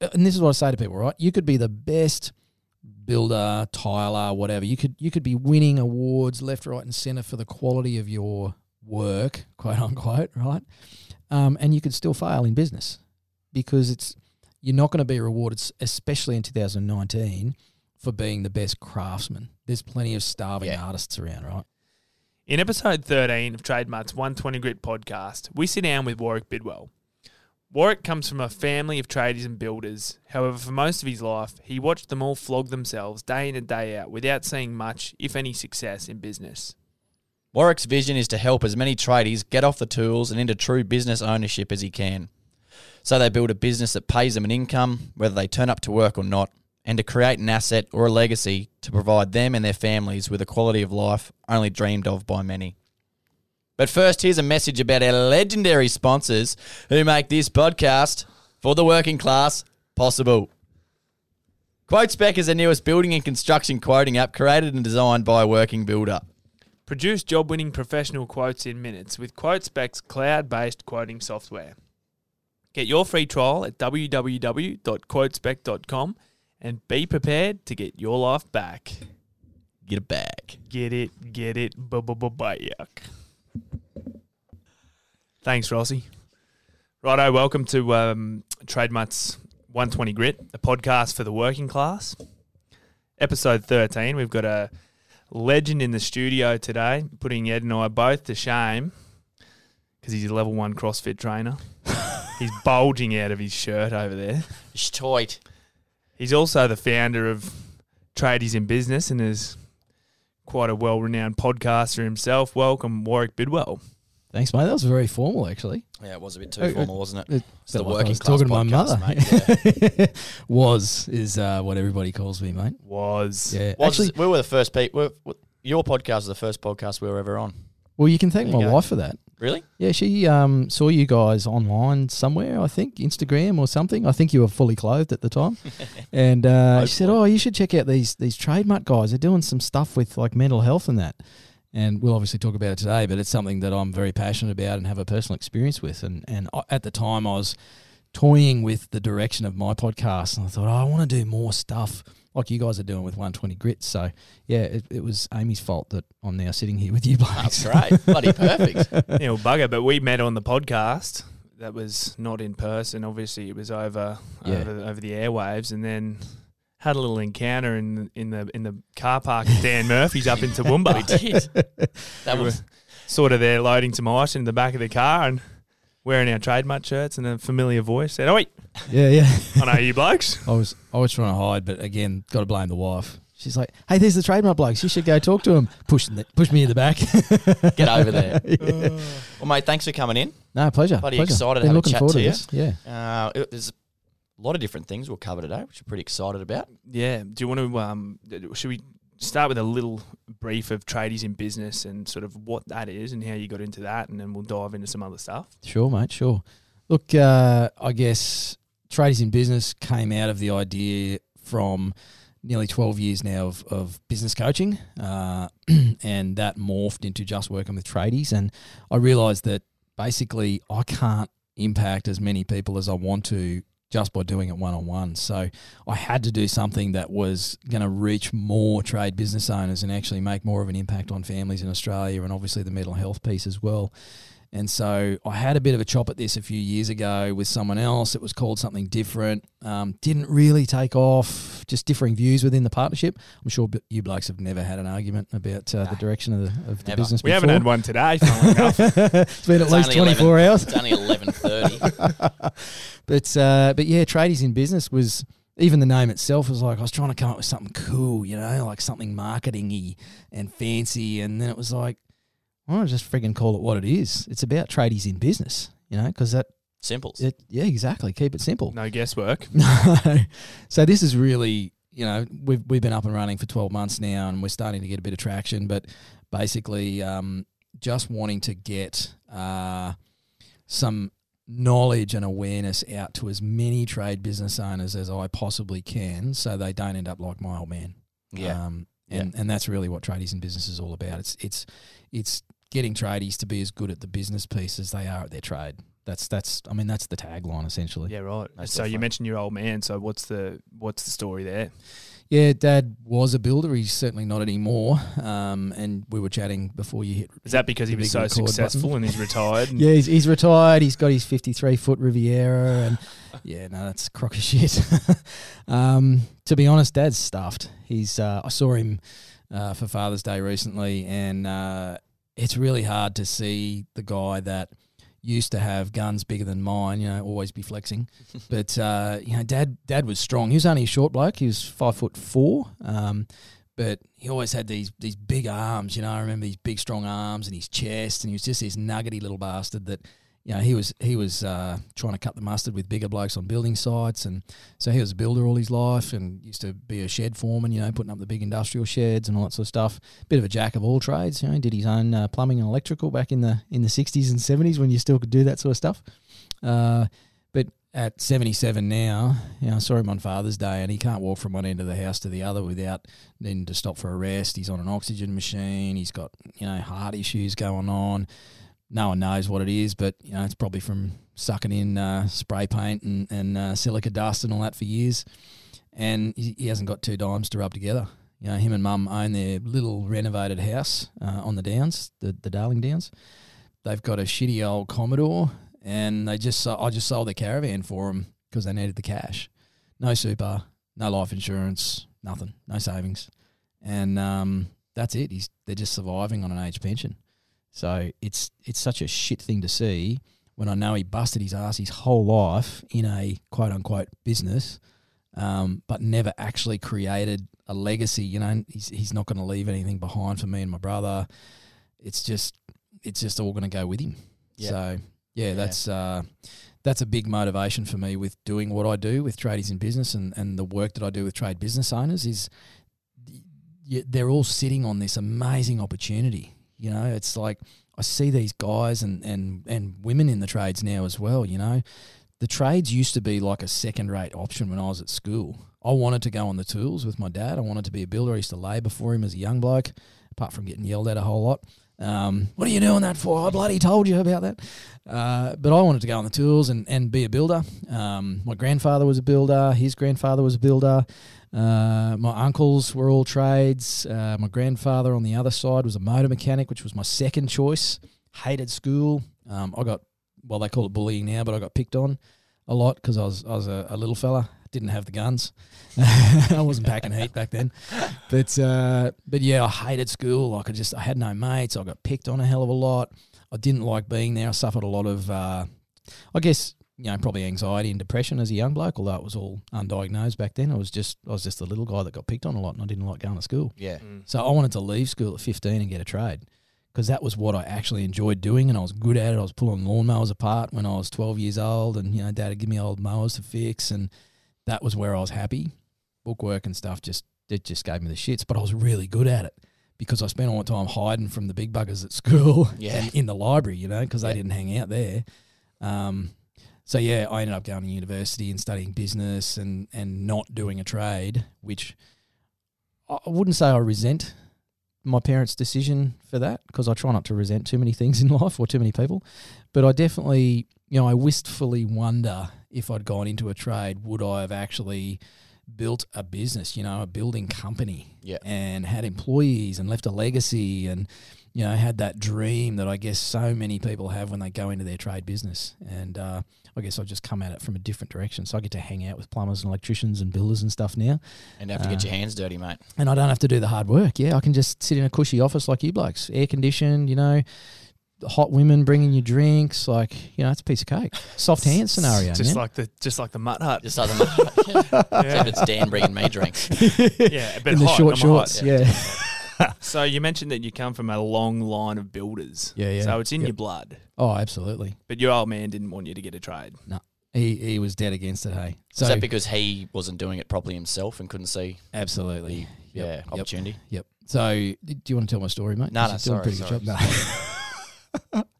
and this is what I say to people, right? You could be the best builder, tiler, whatever. You could you could be winning awards left, right, and center for the quality of your work, quote unquote, right? Um, and you could still fail in business because it's you're not going to be rewarded, especially in 2019, for being the best craftsman. There's plenty of starving Yeah. artists around, right? In episode 13 of Trademark's 120 Grit podcast, we sit down with Warwick Bidwell. Warwick comes from a family of tradies and builders. However, for most of his life, he watched them all flog themselves day in and day out without seeing much, if any, success in business. Warwick's vision is to help as many tradies get off the tools and into true business ownership as he can. So they build a business that pays them an income, whether they turn up to work or not, and to create an asset or a legacy to provide them and their families with a quality of life only dreamed of by many. But first, here's a message about our legendary sponsors who make this podcast for the working class possible. QuoteSpec is the newest building and construction quoting app created and designed by a working builder. Produce job winning professional quotes in minutes with QuoteSpec's cloud based quoting software. Get your free trial at www.quotespec.com and be prepared to get your life back. Get it back. Get it, get it, bu- bu- bu- back. Thanks, Rossi. Righto, welcome to um, Trademark's 120 Grit, a podcast for the working class. Episode 13, we've got a legend in the studio today, putting Ed and I both to shame because he's a level one CrossFit trainer. he's bulging out of his shirt over there. He's tight. He's also the founder of Tradies in Business and is quite a well renowned podcaster himself. Welcome, Warwick Bidwell. Thanks, mate. That was very formal, actually. Yeah, it was a bit too Oh, formal, wasn't it? It It's the felt like I working was class talking to my podcast, mother. mate, was is uh, what everybody calls me, mate. Was. Yeah, Was- actually, we were the first people. Your podcast was the first podcast we were ever on. well, you can thank There my wife for that. Really? Yeah, she um, saw you guys online somewhere, I think, Instagram or something. I think you were fully clothed at the time, and uh, she said, "Oh, you should check out these these trademark guys. They're doing some stuff with like mental health and that." And we'll obviously talk about it today, but it's something that I'm very passionate about and have a personal experience with. And and I, at the time, I was toying with the direction of my podcast, and I thought, oh, I want to do more stuff like you guys are doing with 120 Grits. So yeah, it, it was Amy's fault that I'm now sitting here with you, blokes. That's great. Bloody perfect. Yeah, well, bugger, but we met on the podcast. That was not in person. Obviously, it was over Yeah. over, over the airwaves, and then had a little encounter in in the in the car park at Dan Murphy's up in we Toowoomba. did. That We was were sort of there loading some ice in the back of the car and wearing our trademark shirts, and a familiar voice said, "Oh wait, yeah, yeah. I know you blokes." I was I was trying to hide, but again, got to blame the wife. She's like, "Hey, there's the trademark blokes. You should go talk to them. Push the, push me in the back. get over there. Yeah. Well, mate, thanks for coming in. No pleasure. Bloody pleasure. excited to Been have a chat forward to you. this. Yeah. Uh, it- there's a lot of different things we'll cover today, which we're pretty excited about. Yeah. Do you want to? Um, should we start with a little brief of tradies in business and sort of what that is and how you got into that, and then we'll dive into some other stuff. Sure, mate. Sure. Look, uh, I guess tradies in business came out of the idea from nearly 12 years now of, of business coaching, uh, and that morphed into just working with tradies. And I realised that basically I can't impact as many people as I want to just by doing it one on one. So I had to do something that was going to reach more trade business owners and actually make more of an impact on families in Australia and obviously the mental health piece as well. And so I had a bit of a chop at this a few years ago with someone else. It was called something different. Um, didn't really take off. Just differing views within the partnership. I'm sure you blokes have never had an argument about uh, the direction of the, of the business. We haven't had one today. it's been at least only 24 hours. It's only eleven thirty. But uh, but yeah, tradies in business was even the name itself was like I was trying to come up with something cool, you know, like something marketingy and fancy, and then it was like, why don't just frigging call it what it is? It's about tradies in business, you know, because that Simples. it yeah exactly keep it simple. no guesswork. No. so this is really, you know, we've we've been up and running for 12 months now and we're starting to get a bit of traction, but basically um, just wanting to get uh, some knowledge and awareness out to as many trade business owners as I possibly can so they don't end up like my old man. Yeah. Um, and, and that's really what tradies in business is all about. It's it's it's getting tradies to be as good at the business piece as they are at their trade. That's that's. I mean, that's the tagline essentially. Yeah, right. Most so you definitely. mentioned your old man. So what's the what's the story there? Yeah, Dad was a builder. He's certainly not anymore. Um, and we were chatting before you hit. Is that because he was so record successful button. and he's retired? and- Yeah, he's, he's retired. He's got his 53 foot Riviera, and yeah, no, that's a crock of shit. um, to be honest, Dad's stuffed. He's. Uh, I saw him uh, for Father's Day recently, and uh, it's really hard to see the guy that used to have guns bigger than mine. You know, always be flexing. but uh, you know, Dad, Dad was strong. He was only a short bloke. He was five foot four. Um, but he always had these these big arms, you know. I remember these big strong arms and his chest, and he was just this nuggety little bastard that, you know, he was he was uh, trying to cut the mustard with bigger blokes on building sites, and so he was a builder all his life, and used to be a shed foreman, you know, putting up the big industrial sheds and all that sort of stuff. Bit of a jack of all trades, you know. Did his own uh, plumbing and electrical back in the in the sixties and seventies when you still could do that sort of stuff. Uh, but at 77 now, you know, I saw him on Father's Day and he can't walk from one end of the house to the other without needing to stop for a rest. He's on an oxygen machine. He's got, you know, heart issues going on. No one knows what it is, but, you know, it's probably from sucking in uh, spray paint and, and uh, silica dust and all that for years. And he, he hasn't got two dimes to rub together. You know, him and mum own their little renovated house uh, on the Downs, the, the Darling Downs. They've got a shitty old Commodore and they just I just sold their caravan for them because they needed the cash. No super, no life insurance, nothing, no savings, and um, that's it. He's they're just surviving on an age pension. So it's it's such a shit thing to see when I know he busted his ass his whole life in a quote unquote business, um, but never actually created a legacy. You know, he's he's not going to leave anything behind for me and my brother. It's just it's just all going to go with him. Yeah. So yeah, Yeah. that's uh, that's a big motivation for me with doing what I do with tradies in business and, and the work that I do with trade business owners is they're all sitting on this amazing opportunity. You know, it's like I see these guys and, and, and women in the trades now as well. You know, the trades used to be like a second rate option when I was at school. I wanted to go on the tools with my dad. I wanted to be a builder. I used to labour for him as a young bloke, apart from getting yelled at a whole lot. Um, what are you doing that for? I bloody told you about that. Uh, but I wanted to go on the tools and, and be a builder. Um, my grandfather was a builder. His grandfather was a builder. Uh, my uncles were all trades. Uh, my grandfather on the other side was a motor mechanic, which was my second choice. Hated school. Um, I got, well, they call it bullying now, but I got picked on a lot because I was I was a, a little fella. Didn't have the guns. I wasn't packing heat back then. But uh, but yeah, I hated school. Like I just I had no mates. I got picked on a hell of a lot. I didn't like being there. I suffered a lot of, uh, I guess you know, probably anxiety and depression as a young bloke. Although it was all undiagnosed back then. I was just I was just a little guy that got picked on a lot, and I didn't like going to school. Yeah. Mm. So I wanted to leave school at 15 and get a trade because that was what I actually enjoyed doing and I was good at it. I was pulling lawnmowers apart when I was 12 years old and, you know, dad would give me old mowers to fix and that was where I was happy. Bookwork and stuff just, it just gave me the shits, but I was really good at it because I spent all my time hiding from the big buggers at school Yeah. and in the library, you know, because Yeah. they didn't hang out there. Um, so yeah, I ended up going to university and studying business and, and not doing a trade, which I wouldn't say I resent my parents' decision for that because I try not to resent too many things in life or too many people. But I definitely, you know, I wistfully wonder if I'd gone into a trade, would I have actually built a business, you know, a building company Yeah. and had employees and left a legacy and, you know, had that dream that I guess so many people have when they go into their trade business. And uh, I guess I've just come at it from a different direction. So I get to hang out with plumbers and electricians and builders and stuff now And have to get Uh, your hands dirty, mate. and I don't have to do the hard work. Yeah, I can just sit in a cushy office like you blokes, air conditioned, you know, hot women bringing you drinks. Like, you know, it's a piece of cake. Soft hand scenario, Just man. like the just like the mutt hut. Just like the mutt hut. Yeah. Except it's Dan bringing me drinks. yeah, but in the hot, short shorts. hot. Yeah. So you mentioned that you come from a long line of builders. Yeah, yeah. So it's in Yep. your blood. Oh, absolutely. But your old man didn't want you to get a trade. No. He he was dead against it. Hey, so Is that because he wasn't doing it properly himself and couldn't see absolutely. yeah Yep, yep. opportunity? Yep. So, do you want to tell my story, mate? No, 'Cause no, you're doing a sorry, pretty good job. No.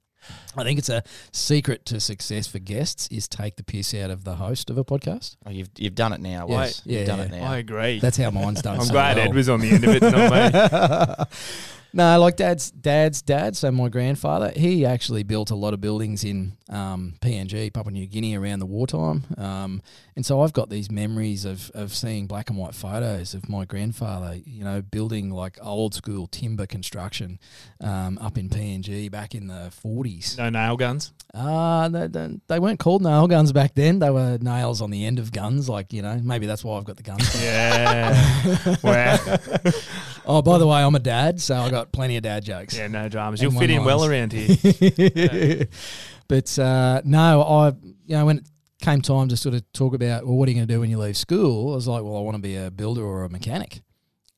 I think it's a secret to success for guests is take the piss out of the host of a podcast. Oh, you've you've done it now. Yes. Wes. You've Yeah, done yeah. it now. I agree. That's how mine's done. I'm so glad well. Ed was on the end of it, not me. no, like dad's dad's dad, so my grandfather, he actually built a lot of buildings in um, PNG, Papua New Guinea, around the wartime. Um, and so I've got these memories of, of seeing black and white photos of my grandfather, you know, building like old school timber construction um, up in PNG back in the 40s. No nail guns. Uh, they, they, they weren't called nail guns back then. They were nails on the end of guns, like, you know, maybe that's why I've got the guns. Yeah. wow. oh, by the way, I'm a dad, so I got plenty of dad jokes. Yeah, no dramas. You'll fit in well around here. but uh, no, I you know when it came time to sort of talk about well, what are you going to do when you leave school? I was like, well, I want to be a builder or a mechanic,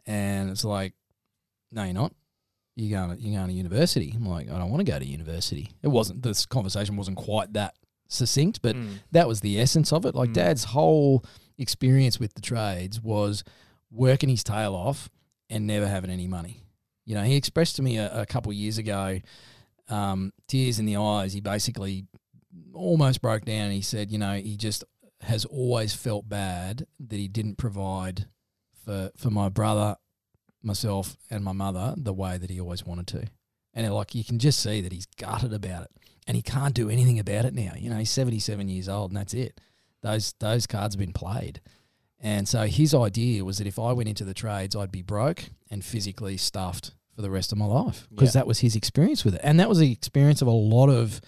and it's like, no, you're not. You're going to you're going to university. I'm like, I don't want to go to university. It wasn't this conversation wasn't quite that succinct, but Mm. that was the essence of it. Like Mm. Dad's whole experience with the trades was working his tail off and never having any money. You know, he expressed to me a, a couple years ago, um, tears in the eyes. He basically almost broke down. And He said, you know, he just has always felt bad that he didn't provide for for my brother, myself, and my mother the way that he always wanted to. And like you can just see that he's gutted about it, and he can't do anything about it now. You know, he's seventy seven years old, and that's it. Those those cards have been played. And so his idea was that if I went into the trades, I'd be broke and physically stuffed for the rest of my life because Yeah. that was his experience with it. And that was the experience of a lot of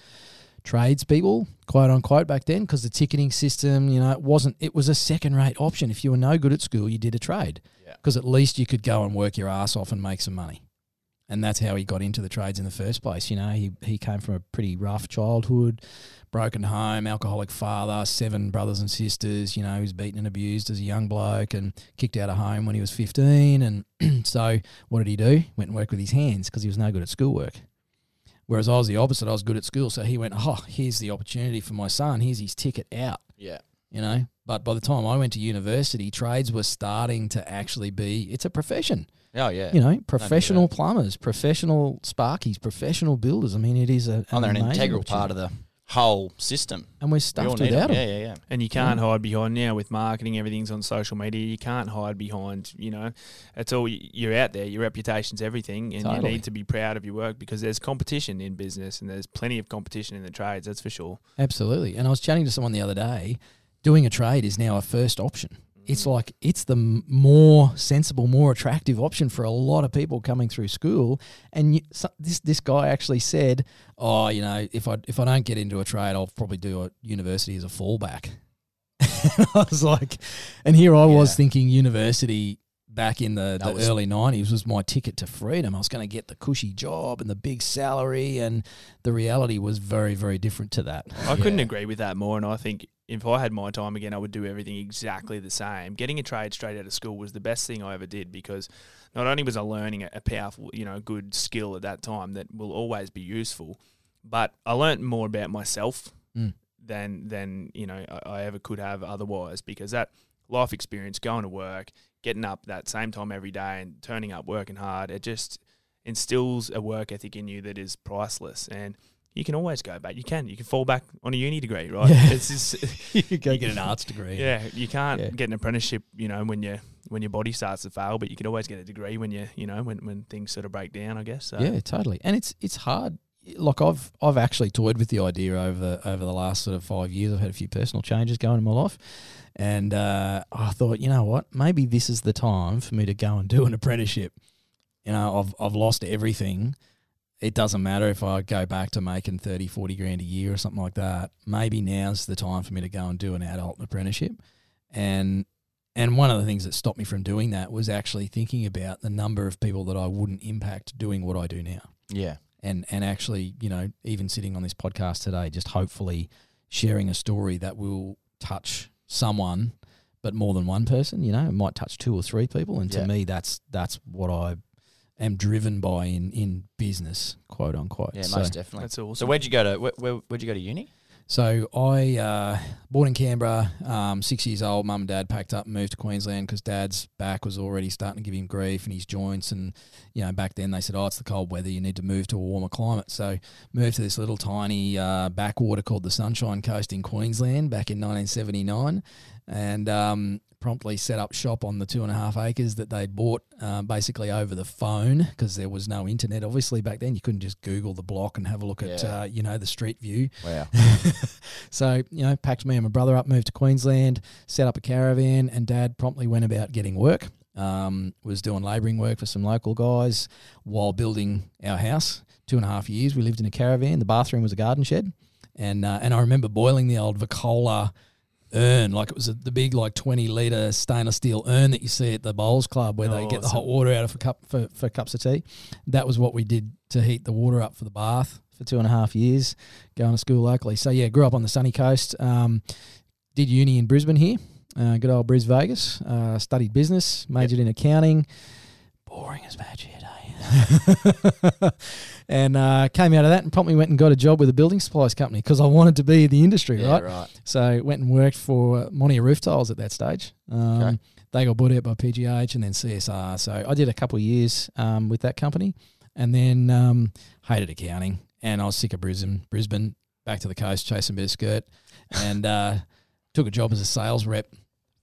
tradespeople, quote unquote, back then because the ticketing system, you know, it wasn't, it was a second rate option. If you were no good at school, you did a trade Yeah. because at least you could go and work your ass off and make some money. And that's how he got into the trades in the first place. You know, he, he came from a pretty rough childhood, broken home, alcoholic father, seven brothers and sisters. You know, he was beaten and abused as a young bloke and kicked out of home when he was 15. And so what did he do? Went and worked with his hands because he was no good at schoolwork. Whereas I was the opposite. I was good at school. So he went, oh, here's the opportunity for my son. Here's his ticket out Yeah. you know. But by the time I went to university, trades were starting to actually be it's a profession. Oh yeah. You know, professional plumbers, professional sparkies, professional builders. I mean, it is a oh, they're an integral part of the whole system. and we're We all stuffed need 'em. without them. Yeah, yeah, yeah. And you can't hide behind now with marketing. Everything's on social media. You can't hide behind. You know, it's all you're out there. Your reputation's everything, and Totally. you need to be proud of your work because there's competition in business, and there's plenty of competition in the trades. That's for sure. Absolutely. And I was chatting to someone the other day. Doing a trade is now a first option. It's like it's the more sensible, more attractive option for a lot of people coming through school. And you, so this this guy actually said, "Oh, you know, if I if I don't get into a trade, I'll probably do a university as a fallback." and I was like, and here I was thinking university back in the, the was- early nineties was my ticket to freedom. I was going to get the cushy job and the big salary, and the reality was very very different to that. I couldn't agree with that more. And I think if I had my time again, I would do everything exactly the same. Getting a trade straight out of school was the best thing I ever did because not only was I learning a, powerful, you know, good skill at that time that will always be useful, but I learnt more about myself Mm. than than you know I, I ever could have otherwise. Because that life experience, going to work, getting up that same time every day, and turning up, working hard, it just instills a work ethic in you that is priceless and you can always go back. You can. You can fall back on a uni degree, right? Yeah. It's just, you go get an arts degree. yeah. You can't Yeah. get an apprenticeship, you know, when you when your body starts to fail, but you can always get a degree when you you know when, when things sort of break down. I guess. So. Yeah, totally. And it's it's hard. Like I've I've actually toyed with the idea over over the last sort of five years. I've had a few personal changes going in my life, and uh, I thought, you know what, maybe this is the time for me to go and do an apprenticeship. You know, I've I've lost everything. It doesn't matter if I go back to making 30, 40 grand a year or something like that. Maybe now's the time for me to go and do an adult apprenticeship. And and one of the things that stopped me from doing that was actually thinking about the number of people that I wouldn't impact doing what I do now Yeah. and and actually you know even sitting on this podcast today just hopefully sharing a story that will touch someone but more than one person you know it might touch two or three people and to me that's that's what i am driven by in in business quote unquote Yeah, so, most definitely. That's awesome. So where'd you go to? Where, where, where'd you go to uni? So I uh, born in Canberra, um, six years old. Mum and dad packed up and moved to Queensland because dad's back was already starting to give him grief and his joints. And you know, back then they said, "Oh, it's the cold weather. You need to move to a warmer climate." So moved to this little tiny uh, backwater called the Sunshine Coast in Queensland back in 1979, and um, promptly set up shop on the two and a half acres that they'd bought uh, basically over the phone because there was no internet. Obviously, back then you couldn't just Google the block and have a look at uh, you know the street view. Wow. so you know, packed me and my brother up, moved to Queensland, set up a caravan, and Dad promptly went about getting work. Um, was doing labouring work for some local guys while building our house. Two and a half years we lived in a caravan. The bathroom was a garden shed, and uh, and I remember boiling the old Vicola urn, like it was a, the big like twenty liter stainless steel urn that you see at the bowls club where they get the hot water out of for cup for, for cups of tea. That was what we did to heat the water up for the bath for two and a half years, going to school locally. So yeah, grew up on the sunny coast. Um, did uni in Brisbane here, uh, good old Bris Vegas. Uh, studied business, majored in accounting. Boring as eh? and uh, came out of that and promptly went and got a job with a building supplies company because I wanted to be in the industry, Yeah, right? right. So went and worked for Monier Roof Tiles at that stage. Um, Okay. They got bought out by PGH and then CSR. So I did a couple of years um, with that company, and then um, hated accounting. And I was sick of Brisbane. Brisbane, back to the coast, chasing a bit of skirt, and uh, took a job as a sales rep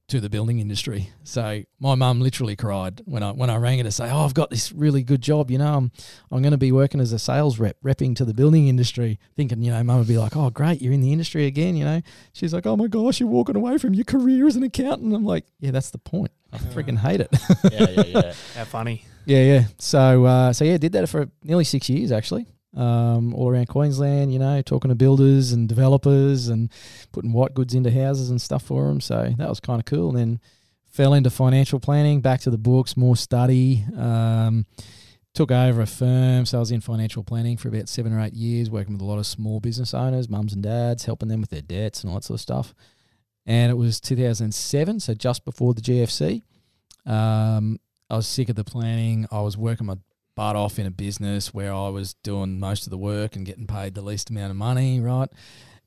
to the building industry. So my mum literally cried when I when I rang her to say, "Oh, I've got this really good job. You know, I'm I'm going to be working as a sales rep, repping to the building industry." Thinking, you know, mum would be like, "Oh, great, you're in the industry again." You know, she's like, "Oh my gosh, you're walking away from your career as an accountant." I'm like, "Yeah, that's the point. I freaking hate it." Yeah, yeah, yeah. How funny. Yeah, yeah. So, uh, so yeah, did that for nearly six years actually, um, all around Queensland. You know, talking to builders and developers and putting white goods into houses and stuff for them. So that was kind of cool. And then fell into financial planning, back to the books, more study. Um, took over a firm, so I was in financial planning for about seven or eight years, working with a lot of small business owners, mums and dads, helping them with their debts and all that sort of stuff. And it was 2007, so just before the GFC. Um, I was sick of the planning. I was working my butt off in a business where I was doing most of the work and getting paid the least amount of money, right?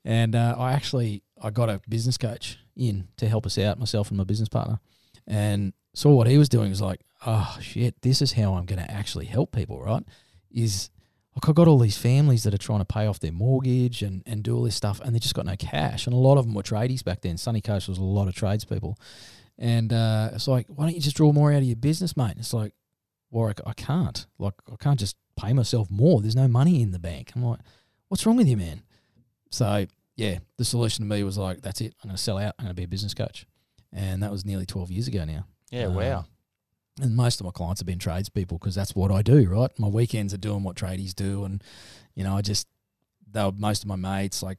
And uh, I actually I got a business coach in to help us out, myself and my business partner, and saw what he was doing. Was like, oh shit, this is how I'm going to actually help people, right? Is like I got all these families that are trying to pay off their mortgage and, and do all this stuff, and they just got no cash. And a lot of them were tradies back then. Sunny Coast was a lot of tradespeople. And uh, it's like, why don't you just draw more out of your business, mate? It's like, Warwick, I can't. Like, I can't just pay myself more. There's no money in the bank. I'm like, what's wrong with you, man? So, yeah, the solution to me was like, that's it. I'm going to sell out. I'm going to be a business coach. And that was nearly 12 years ago now. Yeah, Um, wow. And most of my clients have been tradespeople because that's what I do, right? My weekends are doing what tradies do. And, you know, I just, they were most of my mates, like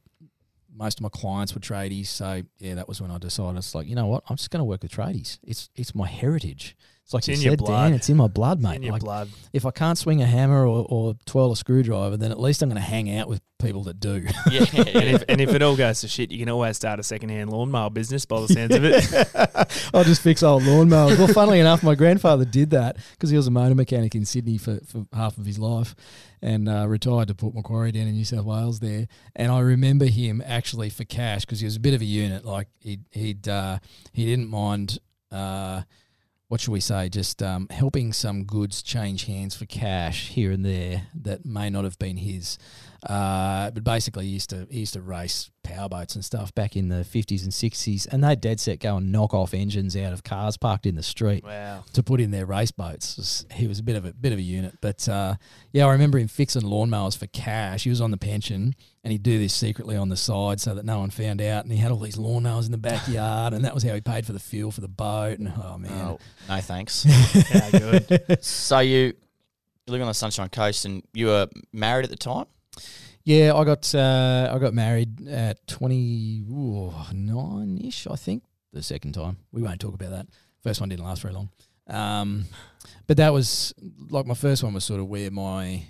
most of my clients were tradies. So, yeah, that was when I decided it's like, you know what? I'm just going to work with tradies. It's it's my heritage. It's like It's you in said, your Dan, blood. it's in my blood, mate. in your Like, blood. if I can't swing a hammer or, or twirl a screwdriver, then at least I'm going to hang out with people that do. Yeah, And if, and if it all goes to shit, you can always start a secondhand lawnmower business by the sounds of it. I'll just fix old lawnmowers. Well, funnily enough, my grandfather did that because he was a motor mechanic in Sydney for, for half of his life and uh, retired to Port Macquarie down in New South Wales there. And I remember him actually for cash because he was a bit of a unit. Like he'd, he'd uh, he didn't mind. Uh, what should we say? Just um, helping some goods change hands for cash here and there that may not have been his. Uh, but basically, he used to he used to race powerboats and stuff back in the fifties and sixties, and they dead set go and knock off engines out of cars parked in the street wow. to put in their race boats. He was a bit of a bit of a unit, but uh, yeah, I remember him fixing lawnmowers for cash. He was on the pension, and he'd do this secretly on the side so that no one found out. And he had all these lawnmowers in the backyard, and that was how he paid for the fuel for the boat. And oh man, Oh, no thanks. Yeah, good. so you you live on the Sunshine Coast, and you were married at the time. Yeah, I got uh, I got married at twenty nine ish, I think. The second time, we won't talk about that. First one didn't last very long, um, but that was like my first one was sort of where my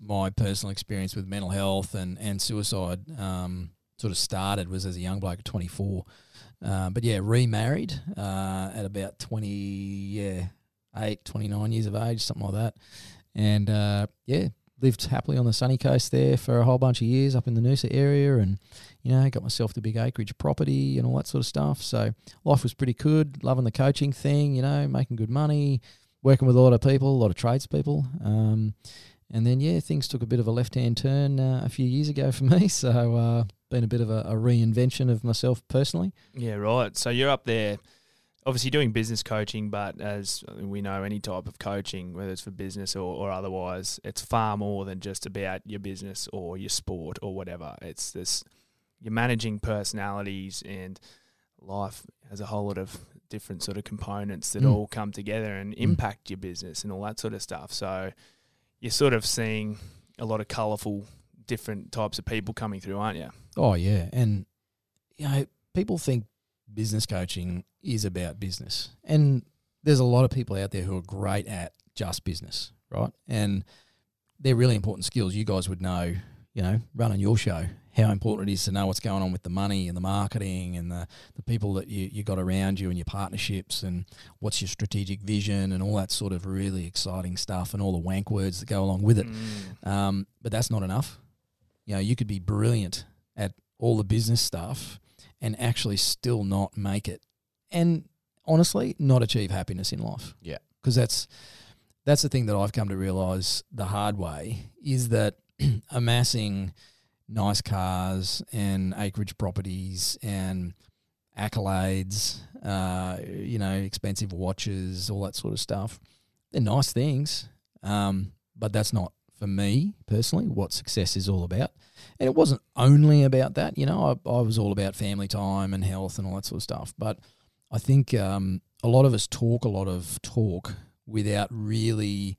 my personal experience with mental health and and suicide um, sort of started was as a young bloke at twenty four. Uh, but yeah, remarried uh, at about twenty yeah eight, 29 years of age, something like that, and uh, yeah, lived happily on the sunny coast there for a whole bunch of years up in the Noosa area, and you know got myself the big acreage property and all that sort of stuff. So life was pretty good. Loving the coaching thing, you know, making good money, working with a lot of people, a lot of tradespeople. Um, and then yeah, things took a bit of a left hand turn uh, a few years ago for me. So uh, been a bit of a, a reinvention of myself personally. Yeah, right. So you're up there, obviously doing business coaching, but as we know, any type of coaching, whether it's for business or, or otherwise, it's far more than just about your business or your sport or whatever. It's this you're managing personalities and life has a whole lot of different sort of components that Mm. all come together and Mm. impact your business and all that sort of stuff. So you're sort of seeing a lot of colourful different types of people coming through, aren't you? Oh yeah, and you know people think business coaching is about business, and there's a lot of people out there who are great at just business, right? And they're really important skills. You guys would know, you know, running your show, how important it is to know what's going on with the money and the marketing and the the people that you you got around you and your partnerships and what's your strategic vision and all that sort of really exciting stuff and all the wank words that go along with it. Mm. Um, but that's not enough. You know, you could be brilliant at all the business stuff and actually still not make it, and honestly, not achieve happiness in life. Yeah. because that's that's the thing that I've come to realize the hard way is that amassing nice cars and acreage properties and accolades, uh, you know, expensive watches, all that sort of stuff. They're nice things, um, but that's not for me personally what success is all about. And it wasn't only about that, you know. I, I was all about family time and health and all that sort of stuff. But I think um, a lot of us talk a lot of talk without really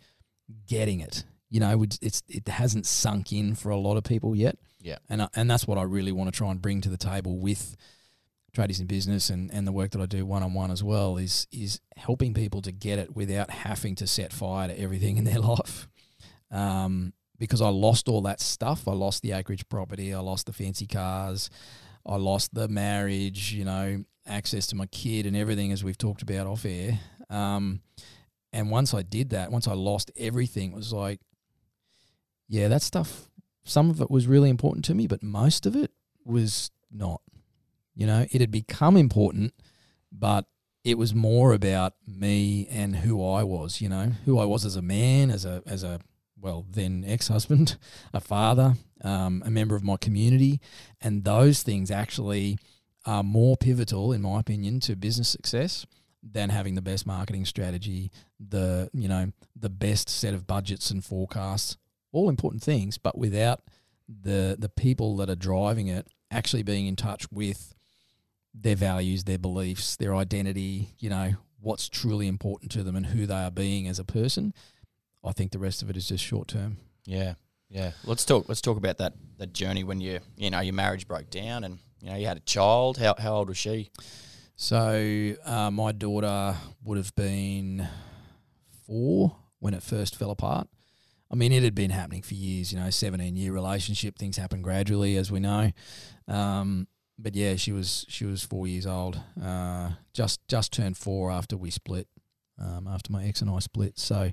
getting it. You know, it's, it hasn't sunk in for a lot of people yet. Yeah. and I, and that's what I really want to try and bring to the table with tradies in business and, and the work that I do one on one as well is is helping people to get it without having to set fire to everything in their life. Um, because I lost all that stuff. I lost the acreage property. I lost the fancy cars. I lost the marriage. You know, access to my kid and everything, as we've talked about off air. Um, and once I did that, once I lost everything, it was like, yeah, that stuff. Some of it was really important to me, but most of it was not. You know, it had become important, but it was more about me and who I was. You know, who I was as a man, as a as a well then ex husband, a father, um, a member of my community, and those things actually are more pivotal, in my opinion, to business success than having the best marketing strategy, the you know the best set of budgets and forecasts. All important things, but without the the people that are driving it actually being in touch with their values, their beliefs, their identity, you know, what's truly important to them and who they are being as a person, I think the rest of it is just short term. Yeah, yeah. Let's talk. Let's talk about that that journey when you you know your marriage broke down and you know you had a child. How how old was she? So uh, my daughter would have been four when it first fell apart. I mean, it had been happening for years. You know, seventeen year relationship. Things happen gradually, as we know. Um, but yeah, she was she was four years old. Uh, just just turned four after we split. Um, after my ex and I split. So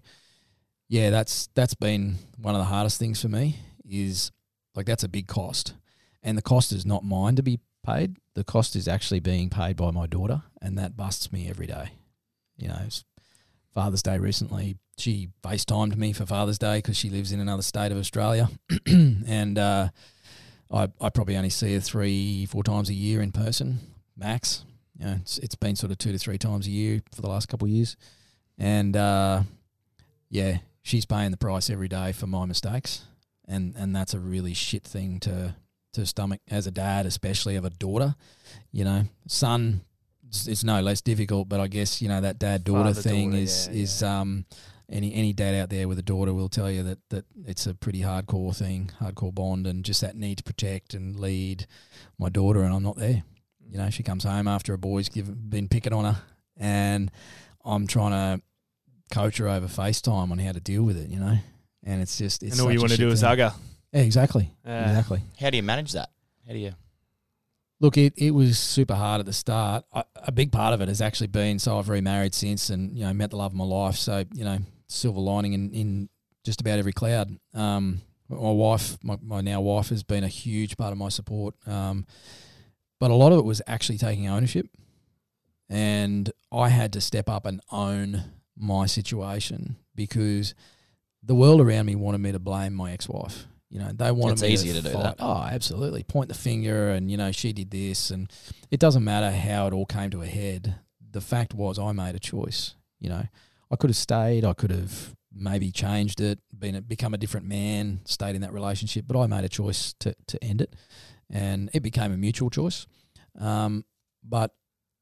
yeah, that's that's been one of the hardest things for me. Is like that's a big cost, and the cost is not mine to be paid. The cost is actually being paid by my daughter, and that busts me every day. You know, Father's Day recently, she FaceTimed me for Father's Day because she lives in another state of Australia, and uh, I I probably only see her three four times a year in person max. You know, it's it's been sort of two to three times a year for the last couple of years, and uh, yeah, she's paying the price every day for my mistakes, and and that's a really shit thing to to stomach as a dad, especially of a daughter. You know, son, it's, it's no less difficult, but I guess you know that dad daughter thing daughter, is yeah, is yeah. um any any dad out there with a daughter will tell you that that it's a pretty hardcore thing, hardcore bond, and just that need to protect and lead my daughter, and I'm not there. You know, she comes home after a boy's given been picking on her, and I'm trying to coach her over FaceTime on how to deal with it. You know, and it's just it's and all you want to shit do is thing. hug her. Yeah, exactly, Yeah. exactly. How do you manage that? How do you? Look, it, it was super hard at the start. I, a big part of it has actually been so I've remarried since, and you know met the love of my life. So you know, silver lining in, in just about every cloud. Um, my wife, my, my now wife, has been a huge part of my support. Um, but a lot of it was actually taking ownership, and I had to step up and own my situation because the world around me wanted me to blame my ex-wife. You know, they wanted It's me easier to do fight- that. Oh, absolutely. Point the finger and, you know, she did this and it doesn't matter how it all came to a head. The fact was I made a choice. You know, I could have stayed, I could have maybe changed it, been a, become a different man, stayed in that relationship, but I made a choice to to end it, and it became a mutual choice. Um, but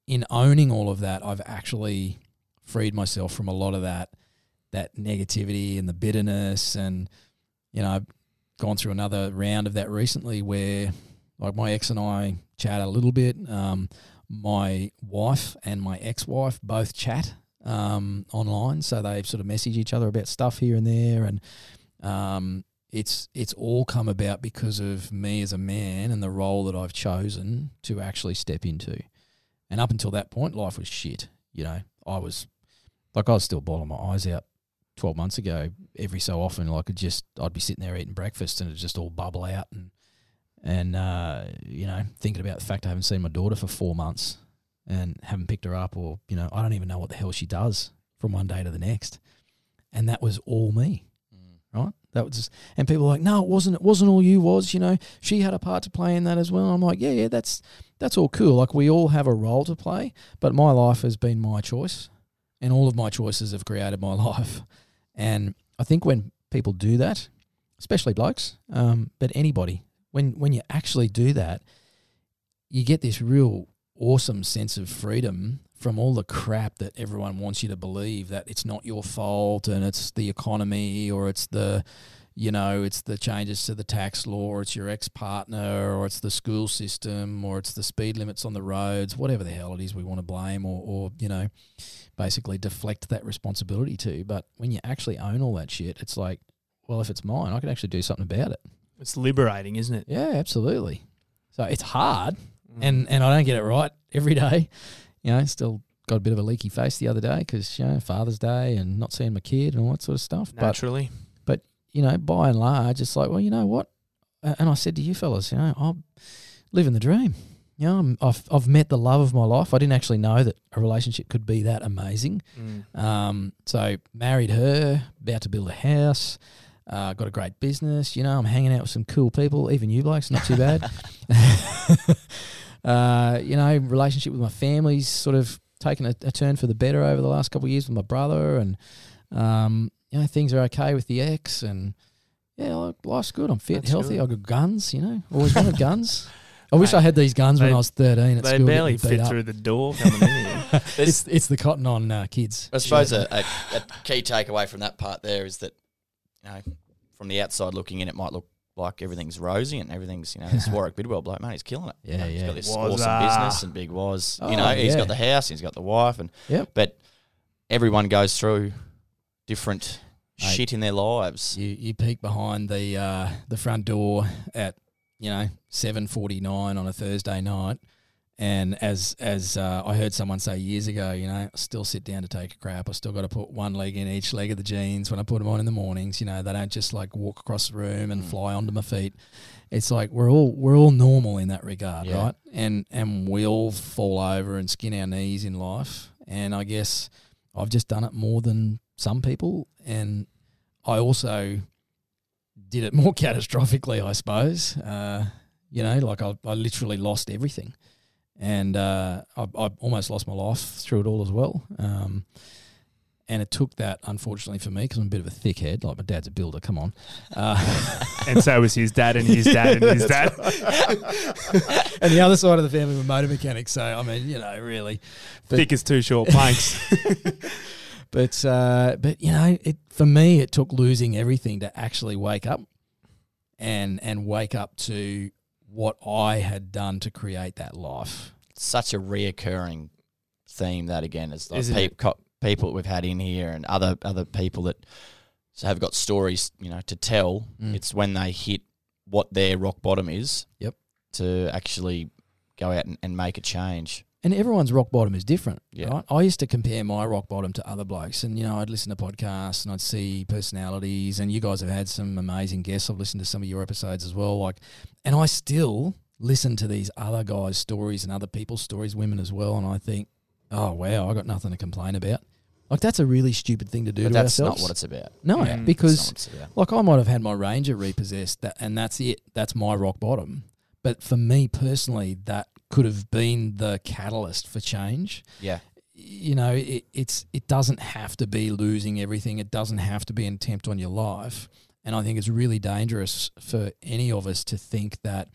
in owning all of that, I've actually freed myself from a lot of that that negativity and the bitterness, and you know, I've gone through another round of that recently where, like, my ex and I chat a little bit. Um, my wife and my ex-wife both chat um, online, so they sort of message each other about stuff here and there, and um, it's it's all come about because of me as a man and the role that I've chosen to actually step into. And up until that point, life was shit. You know, I was like I was still bawling my eyes out. Twelve months ago, every so often, like it just I'd be sitting there eating breakfast and it just all bubble out and and uh, you know thinking about the fact I haven't seen my daughter for four months and haven't picked her up, or you know I don't even know what the hell she does from one day to the next, and that was all me right? That was, just, and people are like, no, it wasn't. It wasn't all you. Was you know she had a part to play in that as well. I'm like, yeah, yeah, that's that's all cool. Like we all have a role to play, but my life has been my choice, and all of my choices have created my life. And I think when people do that, especially blokes, um, but anybody, when when you actually do that, you get this real awesome sense of freedom from all the crap that everyone wants you to believe that it's not your fault and it's the economy or it's the you know it's the changes to the tax law or it's your ex-partner or it's the school system or it's the speed limits on the roads whatever the hell it is we want to blame or, or you know basically deflect that responsibility to but when you actually own all that shit it's like well if it's mine i can actually do something about it It's liberating, isn't it? yeah absolutely so it's hard Mm. and and I don't get it right every day. You know, still got a bit of a leaky face the other day because you know Father's Day and not seeing my kid and all that sort of stuff. But naturally, you know, by and large, it's like, well, you know what? And I said to you fellas, you know, I'm living the dream. You know, I'm, I've I've met the love of my life. I didn't actually know that a relationship could be that amazing. Mm. Um, so married her, about to build a house. Uh, got a great business. You know, I'm hanging out with some cool people. Even you blokes, not too bad. uh, you know, relationship with my family's sort of taken a, a turn for the better over the last couple of years with my brother, and um, you know, things are okay with the ex, and yeah, life's good. I'm fit, That's healthy. good. I got guns. You know, always wanted guns. I wish I had these guns when I was 13 at They school. barely fit up. through the door coming in here. It's it's the cotton on uh, kids. I suppose a, a, a key takeaway from that part there is that, you know, from the outside looking in, it might look like everything's rosy and everything's, you know, this Warwick Bidwell bloke, mate, he's killing it. You Yeah, know, He's yeah. got this Was, awesome business and big was. Oh, you know, he's got the house, he's got the wife, and Yep. but everyone goes through different Mate. shit in their lives. You you peek behind the uh, the front door at you know seven forty nine on a Thursday night, and as as uh, I heard someone say years ago, you know, I still sit down to take a crap. I still got to put one leg in each leg of the jeans when I put them on in the mornings. You know, they don't just like walk across the room and Mm. fly onto my feet. It's like we're all we're all normal in that regard, Yeah. right? And and we all fall over and skin our knees in life. And I guess I've just done it more than some people, and I also did it more catastrophically, I suppose. Uh, you know, like I, I literally lost everything, and uh, I, I almost lost my life through it all as well. Um, and it took that, unfortunately for me, because I'm a bit of a thick head. Like my dad's a builder. Come on. Uh, and so was his dad and his dad and his dad. and the other side of the family were motor mechanics. So I mean, you know, really. But- Thick as two short planks. But uh, but you know, it for me it took losing everything to actually wake up and and wake up to what I had done to create that life. Such a reoccurring theme that again is like Isn't peop- co- people that we've had in here and other other people that have got stories, you know, to tell. Mm. It's when they hit what their rock bottom is. Yep. To actually go out and, and make a change. And everyone's rock bottom is different, Yeah. right? I used to compare my rock bottom to other blokes, and you know, I'd listen to podcasts and I'd see personalities, and you guys have had some amazing guests. I've listened to some of your episodes as well, like, and I still listen to these other guys' stories and other people's stories, women as well, and I think, oh wow, I got nothing to complain about. Like that's a really stupid thing to do But to that's ourselves. not what it's about. no, Yeah. Mm. Because not what it's about. like I might have had my Ranger repossessed, that, and that's it. That's my rock bottom. But for me personally, that could have been the catalyst for change. Yeah. You know, it, it's it doesn't have to be losing everything. It doesn't have to be an attempt on your life. And I think it's really dangerous for any of us to think that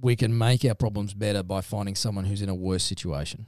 we can make our problems better by finding someone who's in a worse situation.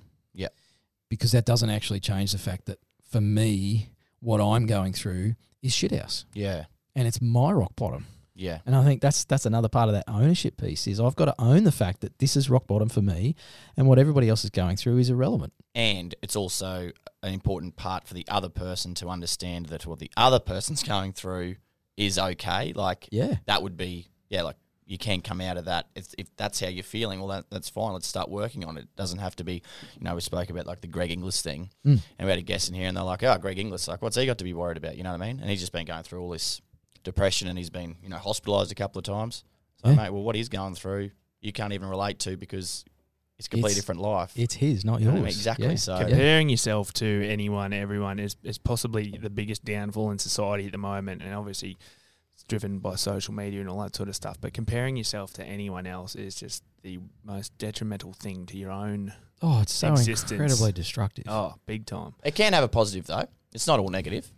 Because that doesn't actually change the fact that for me, what I'm going through is shithouse Yeah. and it's my rock bottom. Yeah. And I think that's that's another part of that ownership piece is I've got to own the fact that this is rock bottom for me, and what everybody else is going through is irrelevant. And it's also an important part for the other person to understand that what the other person's going through is okay. Like Yeah, that would be yeah, like you can come out of that if, if that's how you're feeling. Well, that, that's fine. Let's start working on it. It doesn't have to be. You know, we spoke about like the Greg Inglis thing, Mm. and we had a guest in here, and they're like, "Oh, Greg Inglis, like, what's he got to be worried about?" You know what I mean? And he's just been going through all this depression, and he's been you know hospitalised a couple of times. So, Yeah. mate, well, what he's going through, you can't even relate to because it's a completely It's- different life. it's his, not You yours. I mean? Exactly. Yeah. So Comparing yourself to anyone, everyone is, is possibly the biggest downfall in society at the moment, and obviously it's driven by social media and all that sort of stuff. But comparing yourself to anyone else is just the most detrimental thing to your own. Oh, it's so Existence. incredibly destructive. Oh, big time. It can have a positive though. It's not all negative.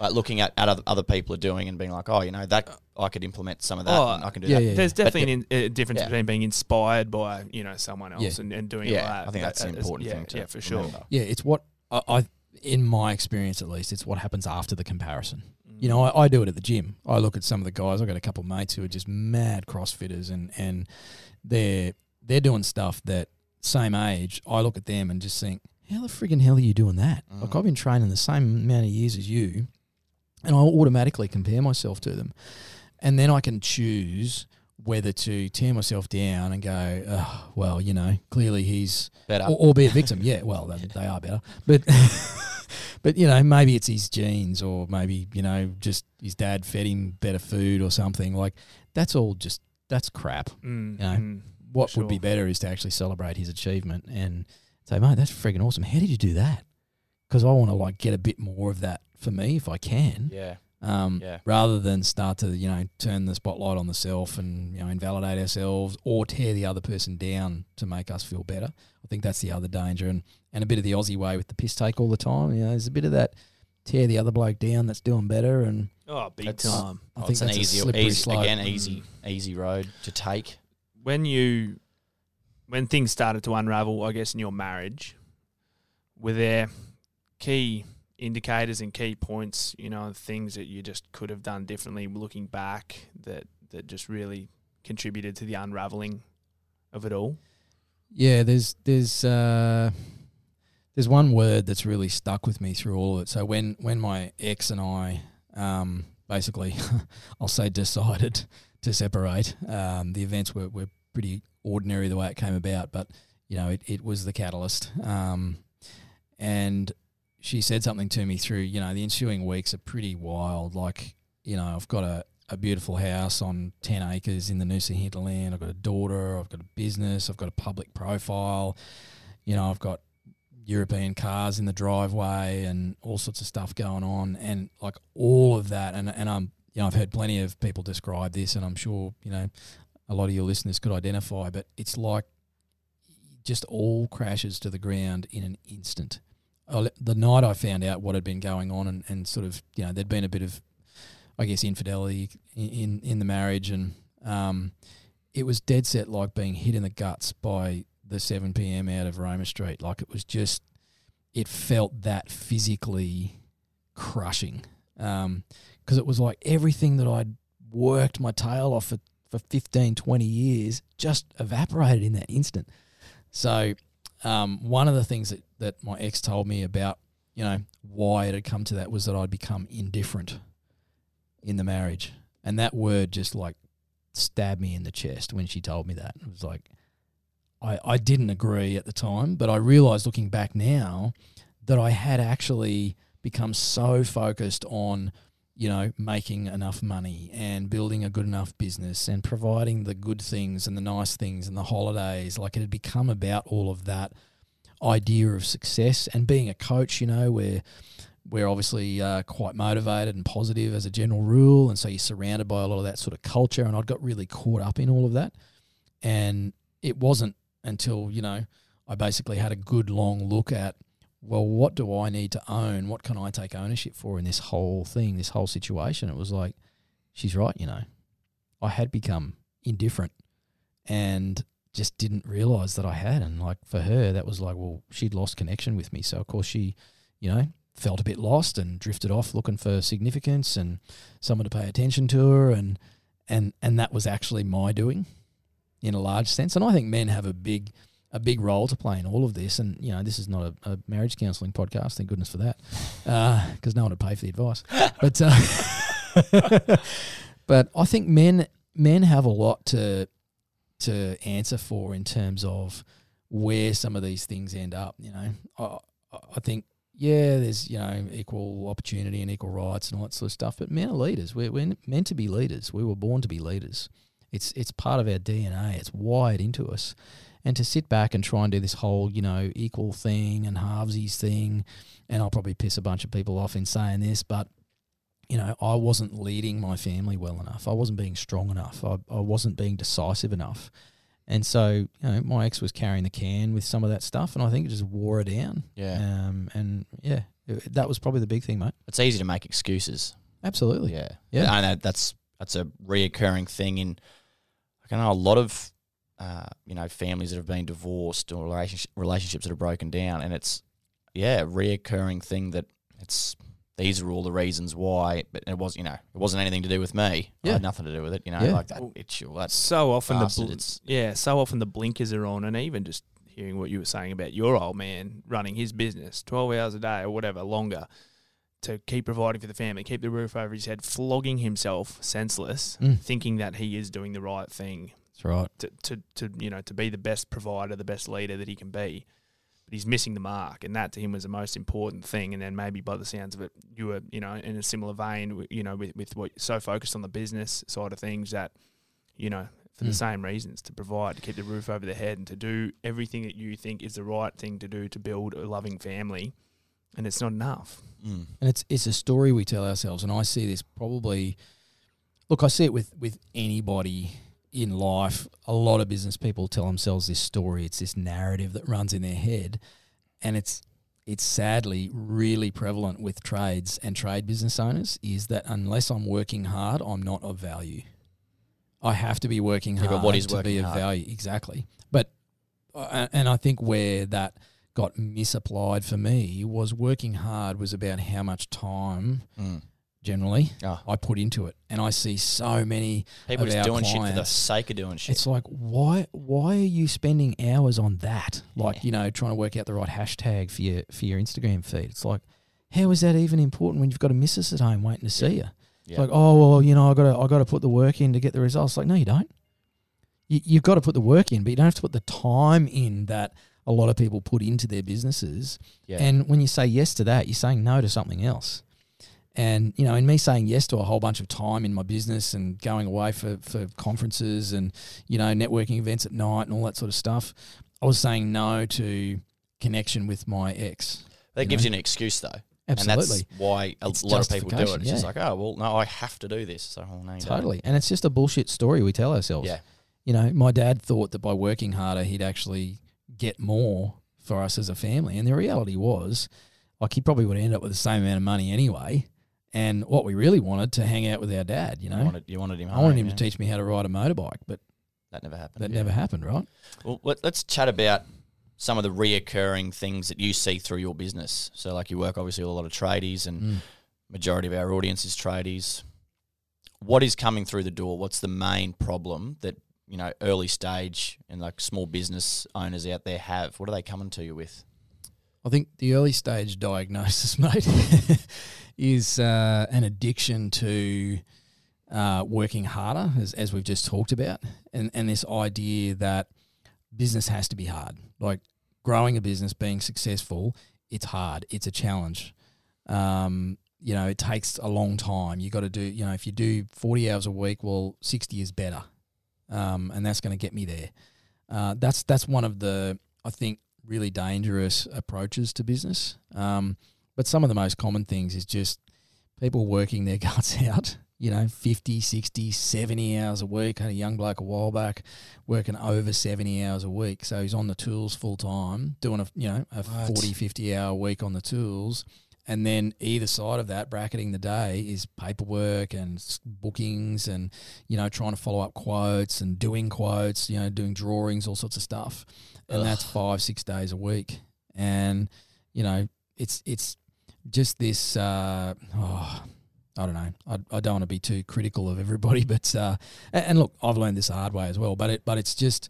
Like looking at, at other, other people are doing and being like, oh, you know, that I could implement some of that. Oh, and I can do yeah, that. yeah. There's But definitely an, a difference yeah. between being inspired by you know someone else Yeah. and, and doing Yeah, that. I think that's That- an important yeah, thing to yeah, for sure. Yeah, it's what I, I, in my experience at least, it's what happens after the comparison. You know, I, I do it at the gym. I look at some of the guys. I've got a couple of mates who are just mad CrossFitters, and and they're they're doing stuff that same age. I look at them and just think, how the friggin' hell are you doing that? Like Mm. I've been training the same amount of years as you, and I automatically compare myself to them, and then I can choose whether to tear myself down and go, oh, well, you know, clearly he's Better. or, or be a victim. Yeah, well, they, they are better, but but you know, maybe it's his genes, or maybe you know, just his dad fed him better food or something. Like that's all just that's crap. Mm, you know, mm. What Sure. would be better is to actually celebrate his achievement and say, mate, that's friggin' awesome. How did you do that? Because I want to like get a bit more of that for me if I can yeah. Um, Yeah. rather than start to you know turn the spotlight on the self and you know invalidate ourselves or tear the other person down to make us feel better. I think that's the other danger and and a bit of the Aussie way with the piss take all the time. You know, there's a bit of that tear the other bloke down that's doing better, and Oh, big That's- time. I Oh, think it's an easy, slippery easy slope. again, easy, easy road to take. when you when things started to unravel, I guess in your marriage, were there key indicators and key points, you know, things that you just could have done differently looking back that that just really contributed to the unraveling of it all? Yeah, there's there's uh, there's one word that's really stuck with me through all of it. So when when my ex and I um, basically, I'll say decided to separate, um, the events were, were pretty ordinary the way it came about, but you know it, it was the catalyst. Um, and she said something to me through you know the ensuing weeks are pretty wild. Like you know I've got a a beautiful house on 10 acres in the Noosa hinterland. I've got a daughter, I've got a business, I've got a public profile. You know, I've got European cars in the driveway and all sorts of stuff going on and like all of that and and I'm you know, I've heard plenty of people describe this and I'm sure, you know, a lot of your listeners could identify, but it's like just all crashes to the ground in an instant. The night I found out what had been going on and, and sort of, you know, there'd been a bit of I guess infidelity in in, the marriage, and um, it was dead set like being hit in the guts by the seven p.m. out of Roma Street. Like it was just, it felt that physically crushing, because it was like everything that I'd worked my tail off for for 15, 20 years just evaporated in that instant. So, um, one of the things that that my ex told me about, you know, why it had come to that was that I'd become indifferent in the marriage. And that word just like stabbed me in the chest when she told me that. It was like, I, I didn't agree at the time, but I realized looking back now that I had actually become so focused on, you know, making enough money and building a good enough business and providing the good things and the nice things and the holidays. Like it had become about all of that idea of success and being a coach, you know, where we're obviously uh, quite motivated and positive as a general rule. And so you're surrounded by a lot of that sort of culture. And I'd got really caught up in all of that. And it wasn't until, you know, I basically had a good long look at, well, what do I need to own? What can I take ownership for in this whole thing, this whole situation? It was like, she's right, you know. I had become indifferent and just didn't realize that I had. And like for her, that was like, well, she'd lost connection with me. So, of course, she, you know, felt a bit lost and drifted off looking for significance and someone to pay attention to her. And, and, and that was actually my doing in a large sense. And I think men have a big, a big role to play in all of this. And, you know, this is not a, a marriage counselling podcast. Thank goodness for that. Uh because no one would pay for the advice. But, uh, but I think men, men have a lot to, to answer for in terms of where some of these things end up. You know, I, I think yeah, there's you know equal opportunity and equal rights and all that sort of stuff. But men are leaders. We're, we're meant to be leaders. We were born to be leaders. It's it's part of our DNA. It's wired into us. And to sit back and try and do this whole you know equal thing and halvesies thing, and I'll probably piss a bunch of people off in saying this, but you know, I wasn't leading my family well enough. I wasn't being strong enough. I, I wasn't being decisive enough. And so, you know, my ex was carrying the can with some of that stuff, and I think it just wore her down. Yeah. Um, and yeah, it, that was probably the big thing, mate. It's easy to make excuses. Absolutely. Yeah. Yeah. I know that's that's a reoccurring thing in I know a lot of uh, you know, families that have been divorced or relationship, relationships that are broken down and it's yeah, a reoccurring thing that it's these are all the reasons why, but it was you know it wasn't anything to do with me. I had nothing to do with it. You know, Yeah. like that bitch. Well, that's so often the bl- it's- yeah, so often the blinkers are on, and even just hearing what you were saying about your old man running his business twelve hours a day or whatever longer to keep providing for the family, keep the roof over his head, flogging himself senseless, Mm. thinking that he is doing the right thing That's right. to, to, to you know to be the best provider, the best leader that he can be. But he's missing the mark, and that to him was the most important thing. And then maybe by the sounds of it, you were you know in a similar vein, w- you know, with with what so focused on the business side of things that you know for the Mm. same reasons to provide, to keep the roof over the head, and to do everything that you think is the right thing to do to build a loving family, and it's not enough. mm, And it's it's a story we tell ourselves, and I see this probably. Look, I see it with with anybody in life. A lot of business people tell themselves this story. It's this narrative that runs in their head, and it's it's sadly really prevalent with trades and trade business owners. Is that unless I'm working hard, I'm not of value. I have to be working Yeah, hard but what is to be of hard? value. Exactly, but uh, and I think where that got misapplied for me was working hard was about how much time mm. Generally Oh, I put into it. And I see so many people just doing shit for the sake of doing shit. it's like why why are you spending hours on that? Like, Yeah. you know, trying to work out the right hashtag for your for your Instagram feed. It's like how is that even important when you've got a missus at home waiting to see you? It's Yeah. like, oh well, you know, I gotta I gotta put the work in to get the results. Like, no, you don't. You you've got to put the work in, but you don't have to put the time in that a lot of people put into their businesses. yeah. And when you say yes to that, you're saying no to something else. And, you know, in me saying yes to a whole bunch of time in my business and going away for, for conferences and, you know, networking events at night and all that sort of stuff, I was saying no to connection with my ex. that you gives know? you an excuse though. Absolutely. And that's why a It's lot of people do it. It's just like, oh well, no, I have to do this. So, well, no, you don't. Totally. And it's just a bullshit story we tell ourselves. Yeah. You know, my dad thought that by working harder, he'd actually get more for us as a family. And the reality was, like, he probably would end up with the same amount of money anyway. And what we really wanted to hang out with our dad, you know. You wanted, you wanted him. I wanted him yeah. to teach me how to ride a motorbike, but That never happened. that yeah. never happened, right? Well, let, let's chat about some of the reoccurring things that you see through your business. So, like you work obviously with a lot of tradies, and Mm. majority of our audience is tradies. What is coming through the door? What's the main problem that you know early stage and like small business owners out there have? What are they coming to you with? I think the early stage diagnosis, mate, is uh, an addiction to uh, working harder, as, as we've just talked about, and and this idea that business has to be hard. Like growing a business, being successful, it's hard. It's a challenge. Um, you know, it takes a long time. You got to do, you know, if you do 40 hours a week, well, 60 is better. Um, and that's going to get me there. Uh, that's that's one of the I think really dangerous approaches to business. Um, but some of the most common things is just people working their guts out, you know, 50, 60, 70 hours a week. I had a young bloke a while back working over 70 hours a week. So he's on the tools full time, doing a, you know, a What? 40, 50 hour week on the tools. And then either side of that, bracketing the day, is paperwork and bookings and, you know, trying to follow up quotes and doing quotes, you know, doing drawings, all sorts of stuff. And that's five, six days a week. And, you know, it's it's just this uh, oh, I don't know. I, I don't want to be too critical of everybody, but uh, and, and look, I've learned this the hard way as well. But it but it's just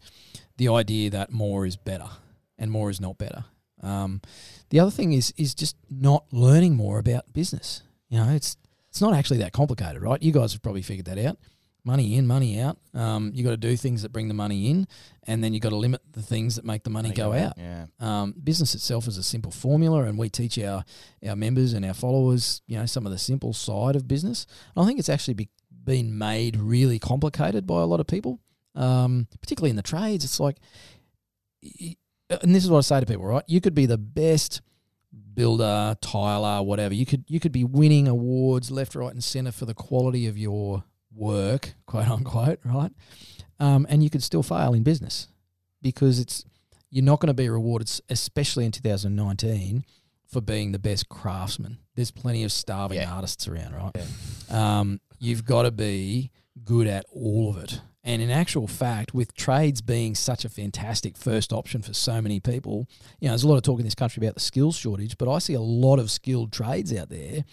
the idea that more is better and more is not better. Um, the other thing is is just not learning more about business. You know, it's it's not actually that complicated, right? You guys have probably figured that out. Money in, money out. Um, you got to do things that bring the money in, and then you got to limit the things that make the money go out. Yeah. Um, business itself is a simple formula, and we teach our our members and our followers, you know, some of the simple side of business. I think it's actually be, been made really complicated by a lot of people, um, particularly in the trades. It's like, and this is what I say to people, right? You could be the best builder, tiler, whatever. You could you could be winning awards left, right, and center for the quality of your work, quote unquote, right? Um, and you could still fail in business because it's you're not going to be rewarded, especially in 2019, for being the best craftsman. There's plenty of starving Yeah. artists around, right? Um, you've got to be good at all of it. And in actual fact, with trades being such a fantastic first option for so many people, you know, there's a lot of talk in this country about the skills shortage, but I see a lot of skilled trades out there.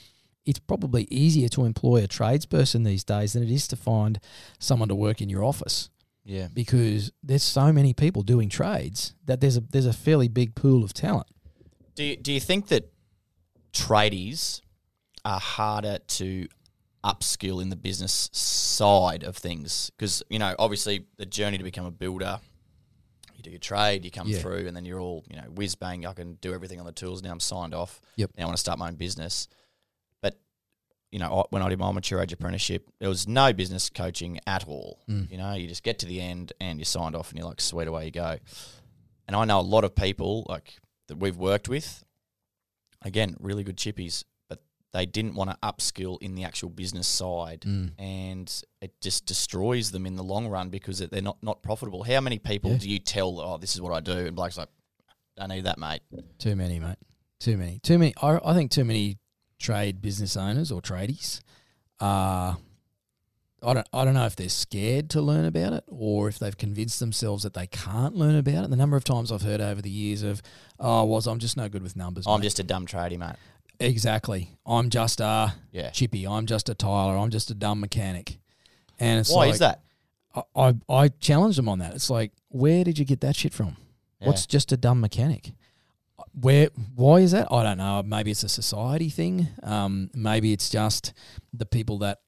It's probably easier to employ a tradesperson these days than it is to find someone to work in your office Yeah. because there's so many people doing trades that there's a there's a fairly big pool of talent. Do you, do you think that tradies are harder to upskill in the business side of things? Because you know, obviously, the journey to become a builder, you do your trade, you come Yeah. through, and then you're all you know whiz bang. I can do everything on the tools now. I'm signed off. Yep. Now I want to start my own business. You know, when I did my mature age apprenticeship, there was no business coaching at all. Mm. You know, you just get to the end and you're signed off, and you're like, sweet, away you go. And I know a lot of people like that we've worked with, again, really good chippies, but they didn't want to upskill in the actual business side, Mm. and it just destroys them in the long run because they're not not profitable. How many people Yeah. do you tell, oh, this is what I do, and Blake's like, don't need that, mate. Too many, mate. Too many. Too many. I, I think too many trade business owners or tradies are. I don't. I don't know if they're scared to learn about it, or if they've convinced themselves that they can't learn about it. The number of times I've heard over the years of, "Oh, was I'm just no good with numbers." I'm mate." just a dumb tradie, mate. exactly. I'm just a Yeah. chippy. I'm just a tiler. I'm just a dumb mechanic. And it's Why like, is that? I, I I challenged them on that. It's like, where did you get that shit from? What's just a dumb mechanic? Where? Why is that? I don't know. Maybe it's a society thing. Um, maybe it's just the people that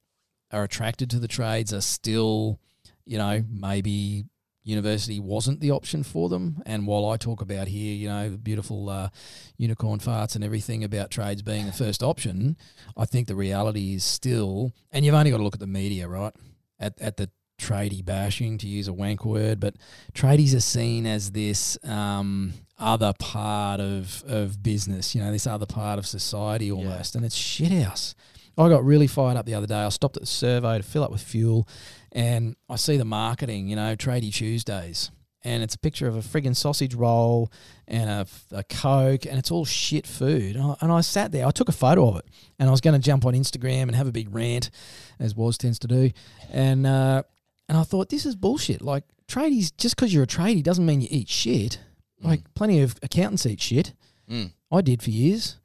are attracted to the trades are still, you know, maybe university wasn't the option for them. And while I talk about here, you know, the beautiful uh, unicorn farts and everything about trades being the first option, I think the reality is still, and you've only got to look at the media, right? At at the tradie bashing, to use a wank word, but tradies are seen as this um, other part of of business, you know, this other part of society almost, and it's shit house. I got really fired up the other day. I stopped at the servo to fill up with fuel, and I see the marketing, you know, Tradie Tuesdays, and it's a picture of a friggin' sausage roll and a, a coke, and it's all shit food. And I, and I sat there, I took a photo of it, and I was going to jump on Instagram and have a big rant, as Woz tends to do, and uh, and I thought this is bullshit. Like tradies, just because you're a tradie doesn't mean you eat shit. Like plenty of accountants eat shit. Mm. I did for years,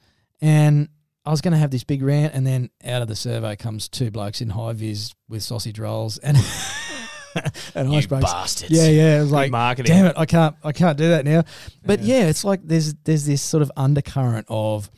and I was going to have this big rant, and then out of the survey comes two blokes in high vis with sausage rolls and and You ice breaks. bastards. Yeah, yeah. It was like, marketing. damn it, I can't, I can't do that now. But Yeah. yeah. it's like there's there's this sort of undercurrent of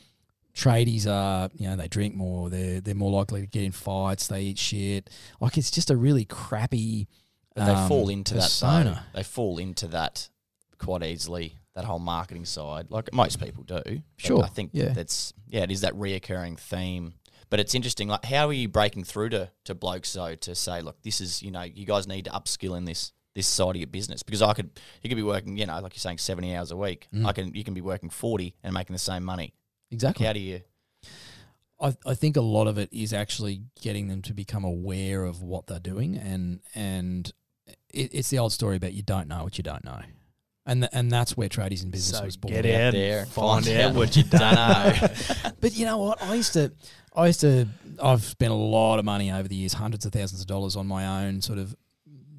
tradies are, you know, they drink more, they're they're more likely to get in fights, they eat shit. Like it's just a really crappy. But they um, fall into that persona. They fall into that quite easily. That whole marketing side, like most people do. Sure, I think yeah. that's yeah, it is that reoccurring theme. But it's interesting. Like, how are you breaking through to to blokes so to say, look, this is you know, you guys need to upskill in this this side of your business because I could you could be working, you know, like you're saying, seventy hours a week. Mm. I can you can be working forty and making the same money. Exactly. How do you? I, I think a lot of it is actually getting them to become aware of what they're doing, and and it, it's the old story about you don't know what you don't know, and th- and that's where tradies in business So was born. get Get out there and and find find out out. what you don't know. But you know what? I used to, I used to, I've spent a lot of money over the years, hundreds of thousands of dollars on my own sort of,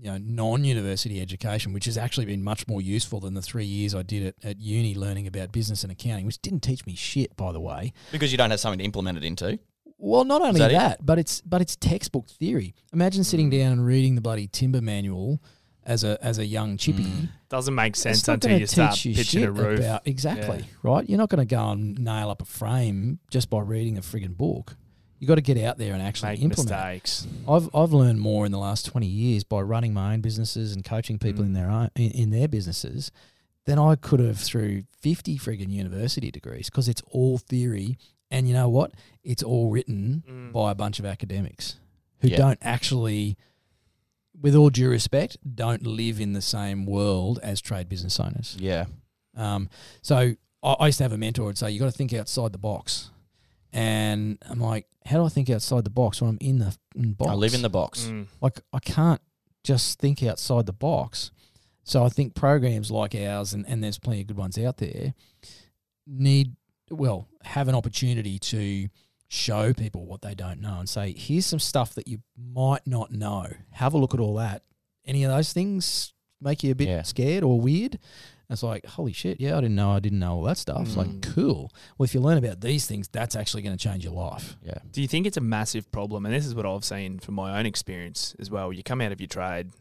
you know, non-university education, which has actually been much more useful than the three years I did at, at uni learning about business and accounting, which didn't teach me shit, by the way. Because you don't have something to implement it into. Well, not only that that, it? but it's but it's textbook theory. Imagine sitting Mm. down and reading the bloody timber manual as a as a young chippy. Mm. Doesn't make It's sense not until gonna you start teach you pitching a shit roof. About, exactly, Yeah. right? You're not going to go and nail up a frame just by reading a friggin' book. You got to get out there and actually Make implement. mistakes. I've I've learned more in the last twenty years by running my own businesses and coaching people in Mm. their own in, in their businesses than I could have through fifty friggin' university degrees because it's all theory, and you know what? It's all written Mm. by a bunch of academics who Yeah. don't actually, with all due respect, don't live in the same world as trade business owners. Yeah. Um, so I, I used to have a mentor who'd say, you got to think outside the box. And I'm like, how do I think outside the box when I'm in the in box? I live in the box. Mm. like I can't just think outside the box. So I think programs like ours, and, and there's plenty of good ones out there, need well have an opportunity to show people what they don't know and say, here's some stuff that you might not know. Have a look at all that. Any of those things make you a bit Yeah. scared or weird? And it's like, holy shit, yeah, I didn't know I didn't know all that stuff. It's like, Mm. cool. Well, if you learn about these things, that's actually going to change your life. Yeah. Do you think it's a massive problem? And this is what I've seen from my own experience as well. You come out of your trade,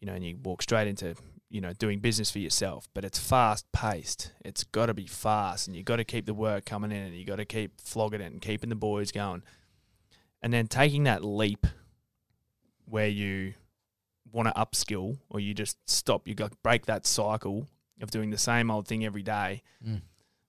you know, and you walk straight into, you know, doing business for yourself, but it's fast paced. It's got to be fast and you've got to keep the work coming in and you got to keep flogging it and keeping the boys going. And then taking that leap where you want to upskill or you just stop, you got break that cycle of doing the same old thing every day mm.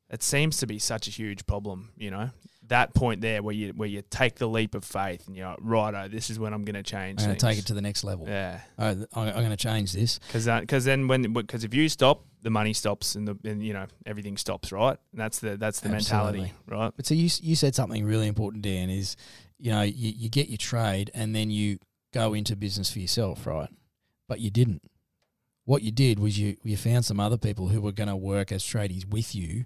it seems to be such a huge problem, you know. That point there where you where you take the leap of faith and you're like, righto, this is when I'm going to change. I'm going to take it to the next level. yeah, Oh, I'm, I'm going to change this. because because then when because if you stop, the money stops and the and you know everything stops, right? And that's the that's the mentality, right? But so you you said something really important, Dan. Is you know you, you get your trade and then you go into business for yourself, right? But you didn't. What you did was you you found some other people who were going to work as tradies with you.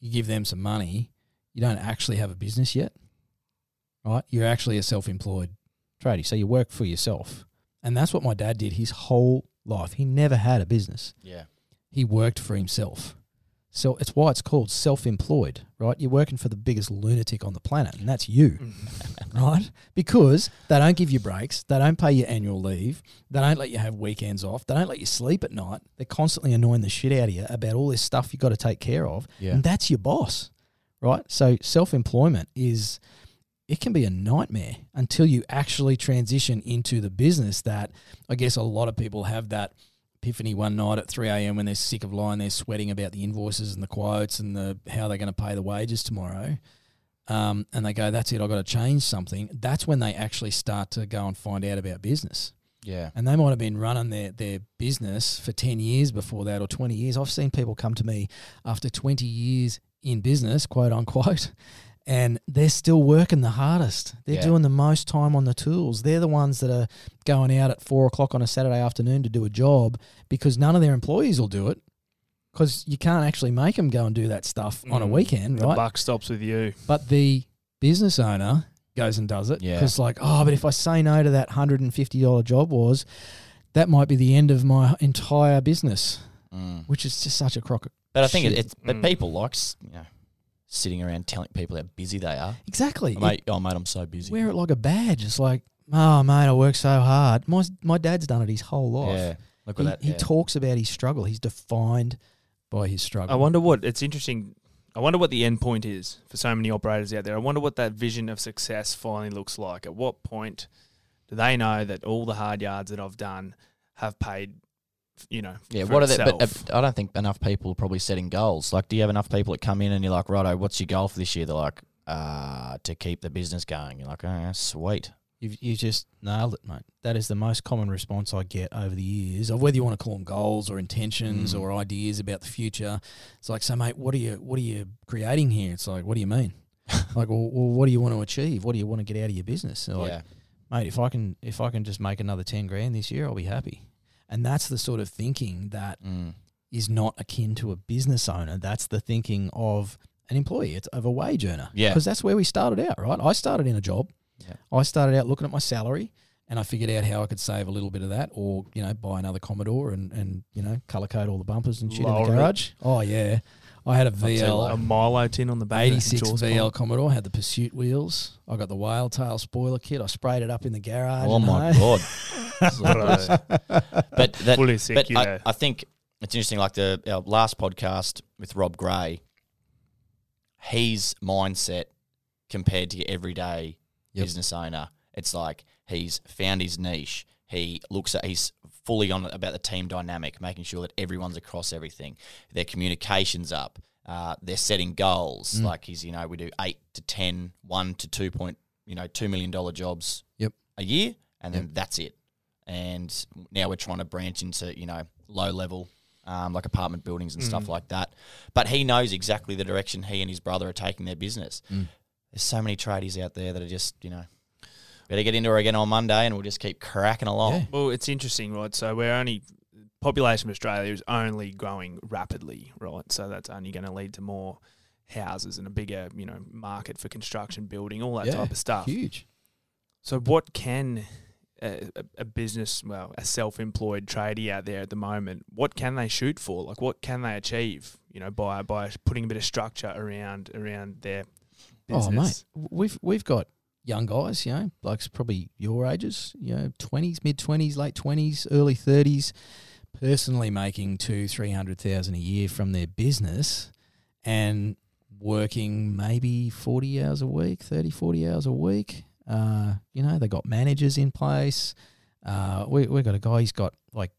You give them some money. You don't actually have a business yet, right? You're actually a self-employed tradie, so you work for yourself, and that's what my dad did his whole life. He never had a business Yeah. he worked for himself. So it's why it's called self-employed, right? You're working for the biggest lunatic on the planet, and that's you, right? Because they don't give you breaks, they don't pay you annual leave, they don't let you have weekends off, they don't let you sleep at night. They're constantly annoying the shit out of you about all this stuff you've got to take care of, Yeah. and that's your boss, right? So self-employment is it can be a nightmare until you actually transition into the business that I guess a lot of people have that epiphany one night at 3 a.m. when they're sick of lying there sweating about the invoices and the quotes and the how they're going to pay the wages tomorrow. Um, and they go, that's it, I've got to change something. That's when they actually start to go and find out about business. Yeah. And they might have been running their, their business for 10 years before that or 20 years. I've seen people come to me after 20 years in business, quote unquote, and they're still working the hardest. They're Yeah. doing the most time on the tools. They're the ones that are going out at four o'clock on a Saturday afternoon to do a job because none of their employees will do it because you can't actually make them go and do that stuff on a Mm. weekend, The right? buck stops with you. But the business owner goes and does it Yeah. because, like, oh, but if I say no to that hundred and fifty dollar job, was that might be the end of my entire business, Mm. which is just such a crock. Of- But I think it, it's but Mm. people like s- you know sitting around telling people how busy they are. Exactly. Oh, mate, oh mate, I'm so busy. Wear it like a badge. It's like, oh, mate, I work so hard. My my dad's done it his whole life. yeah. Look He, at that. he yeah. talks about his struggle. He's defined by his struggle. I wonder what it's interesting. I wonder what the end point is for so many operators out there. I wonder what that vision of success finally looks like. At what point do they know that all the hard yards that I've done have paid you know. Yeah, for what are they? But uh, I don't think enough people are probably setting goals. Like, do you have enough people that come in and you're like, righto, what's your goal for this year? They're like, uh, to keep the business going. You're like, oh, sweet. You've, you just nailed it, mate. That is the most common response I get over the years of whether you want to call them goals or intentions Mm. or ideas about the future. It's like, so mate, what are you what are you creating here? It's like, what do you mean? like, well, well, what do you want to achieve? What do you want to get out of your business? They're like, yeah. mate, if I can if I can just make another ten grand this year, I'll be happy. And that's the sort of thinking that Mm. is not akin to a business owner. That's the thinking of an employee. It's of a wage earner. Yeah. Because that's where we started out, right? I started in a job. Yeah. I started out looking at my salary and I figured out how I could save a little bit of that or, you know, buy another Commodore and, and you know, colour code all the bumpers and shit Lower in the garage. Oh, yeah. I had a too VL. a Milo tin on the back. of the 86 exhaust VL pipe. Commodore had the Pursuit wheels. I got the whale tail spoiler kit. I sprayed it up in the garage. Oh my hey. god! What are? But that, Fully sick, but you I. I think it's interesting. Like the our last podcast with Rob Gray, his mindset compared to your everyday Yep. business owner, it's like he's found his niche. He looks at he's fully on about the team dynamic, making sure that everyone's across everything. Their communications up. Uh, they're setting goals. Mm. Like he's, you know, we do eight to ten, one to two point, you know, two million dollar jobs. Yep. A year, and then Yep. that's it. And now we're trying to branch into, you know, low level, um, like apartment buildings and stuff Mm. like that. But he knows exactly the direction he and his brother are taking their business. Mm. There's so many tradies out there that are just, you know, better get into her again on Monday, and we'll just keep cracking along. Yeah. Well, it's interesting, right? So we're only population of Australia is only growing rapidly, right? So that's only going to lead to more houses and a bigger, you know, market for construction, building, all that Yeah, type of stuff. Huge. So what can a, a- a business, well, a self-employed tradie out there at the moment, what can they shoot for? Like, what can they achieve? You know, by by putting a bit of structure around around their business. Oh, mate, we've we've got young guys, you know, blokes probably your ages, you know, twenties, mid twenties, late twenties, early thirties, personally making two, three hundred thousand a year from their business, and working maybe forty hours a week, 30, 40 hours a week. Uh, you know, they got managers in place. Uh, we we got a guy. He's got like,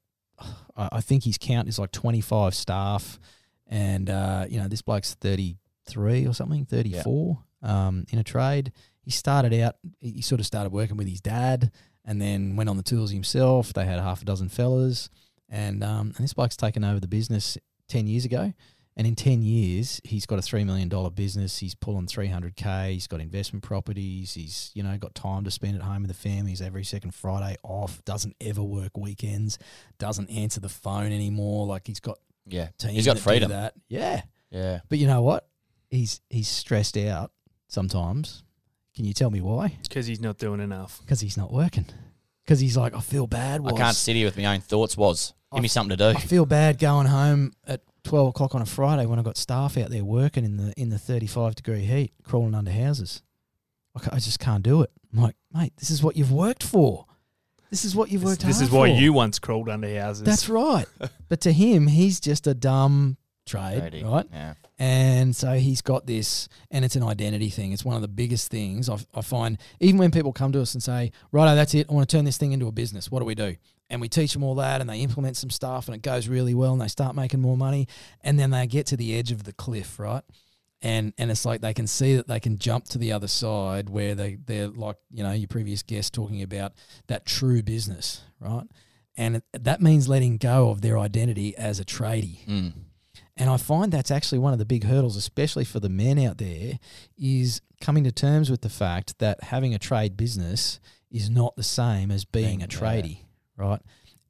I think his count is like twenty five staff, and uh, you know, this bloke's thirty three or something, thirty four um, in a trade. He started out, he sort of started working with his dad and then went on the tools himself. They had half a dozen fellas. And, um, and this bloke's taken over the business 10 years ago. And in 10 years, he's got a $3 million business. He's pulling 300K. He's got investment properties. He's, you know, got time to spend at home with the family. He's every second Friday off. Doesn't ever work weekends. Doesn't answer the phone anymore. Like he's got Yeah, he's got that do freedom. That. Yeah. Yeah, But you know what? He's he's stressed out sometimes. Can you tell me why? because he's not doing enough. Because he's not working. Because he's like, I feel bad. I can't sit here with my own thoughts. Was give I- me something to do. I feel bad going home at twelve o'clock on a Friday when I've got staff out there working in the in the thirty five degree heat, crawling under houses. I, I just can't do it. I'm like, mate, this is what you've worked for. This is what you've This, worked this hard is why for. you once crawled under houses. That's right. but to him, he's just a dumb trade, right? Yeah, And so he's got this, and it's an identity thing. It's one of the biggest things I, I find. Even when people come to us and say, "Righto, that's it. I want to turn this thing into a business. What do we do?" And we teach them all that, and they implement some stuff, and it goes really well, and they start making more money, and then they get to the edge of the cliff, right? And and it's like they can see that they can jump to the other side where they they're like you know your previous guest talking about that true business, right? And it, that means letting go of their identity as a tradie. mm. And I find that's actually one of the big hurdles, especially for the men out there, is coming to terms with the fact that having a trade business is not the same as being a tradie, right?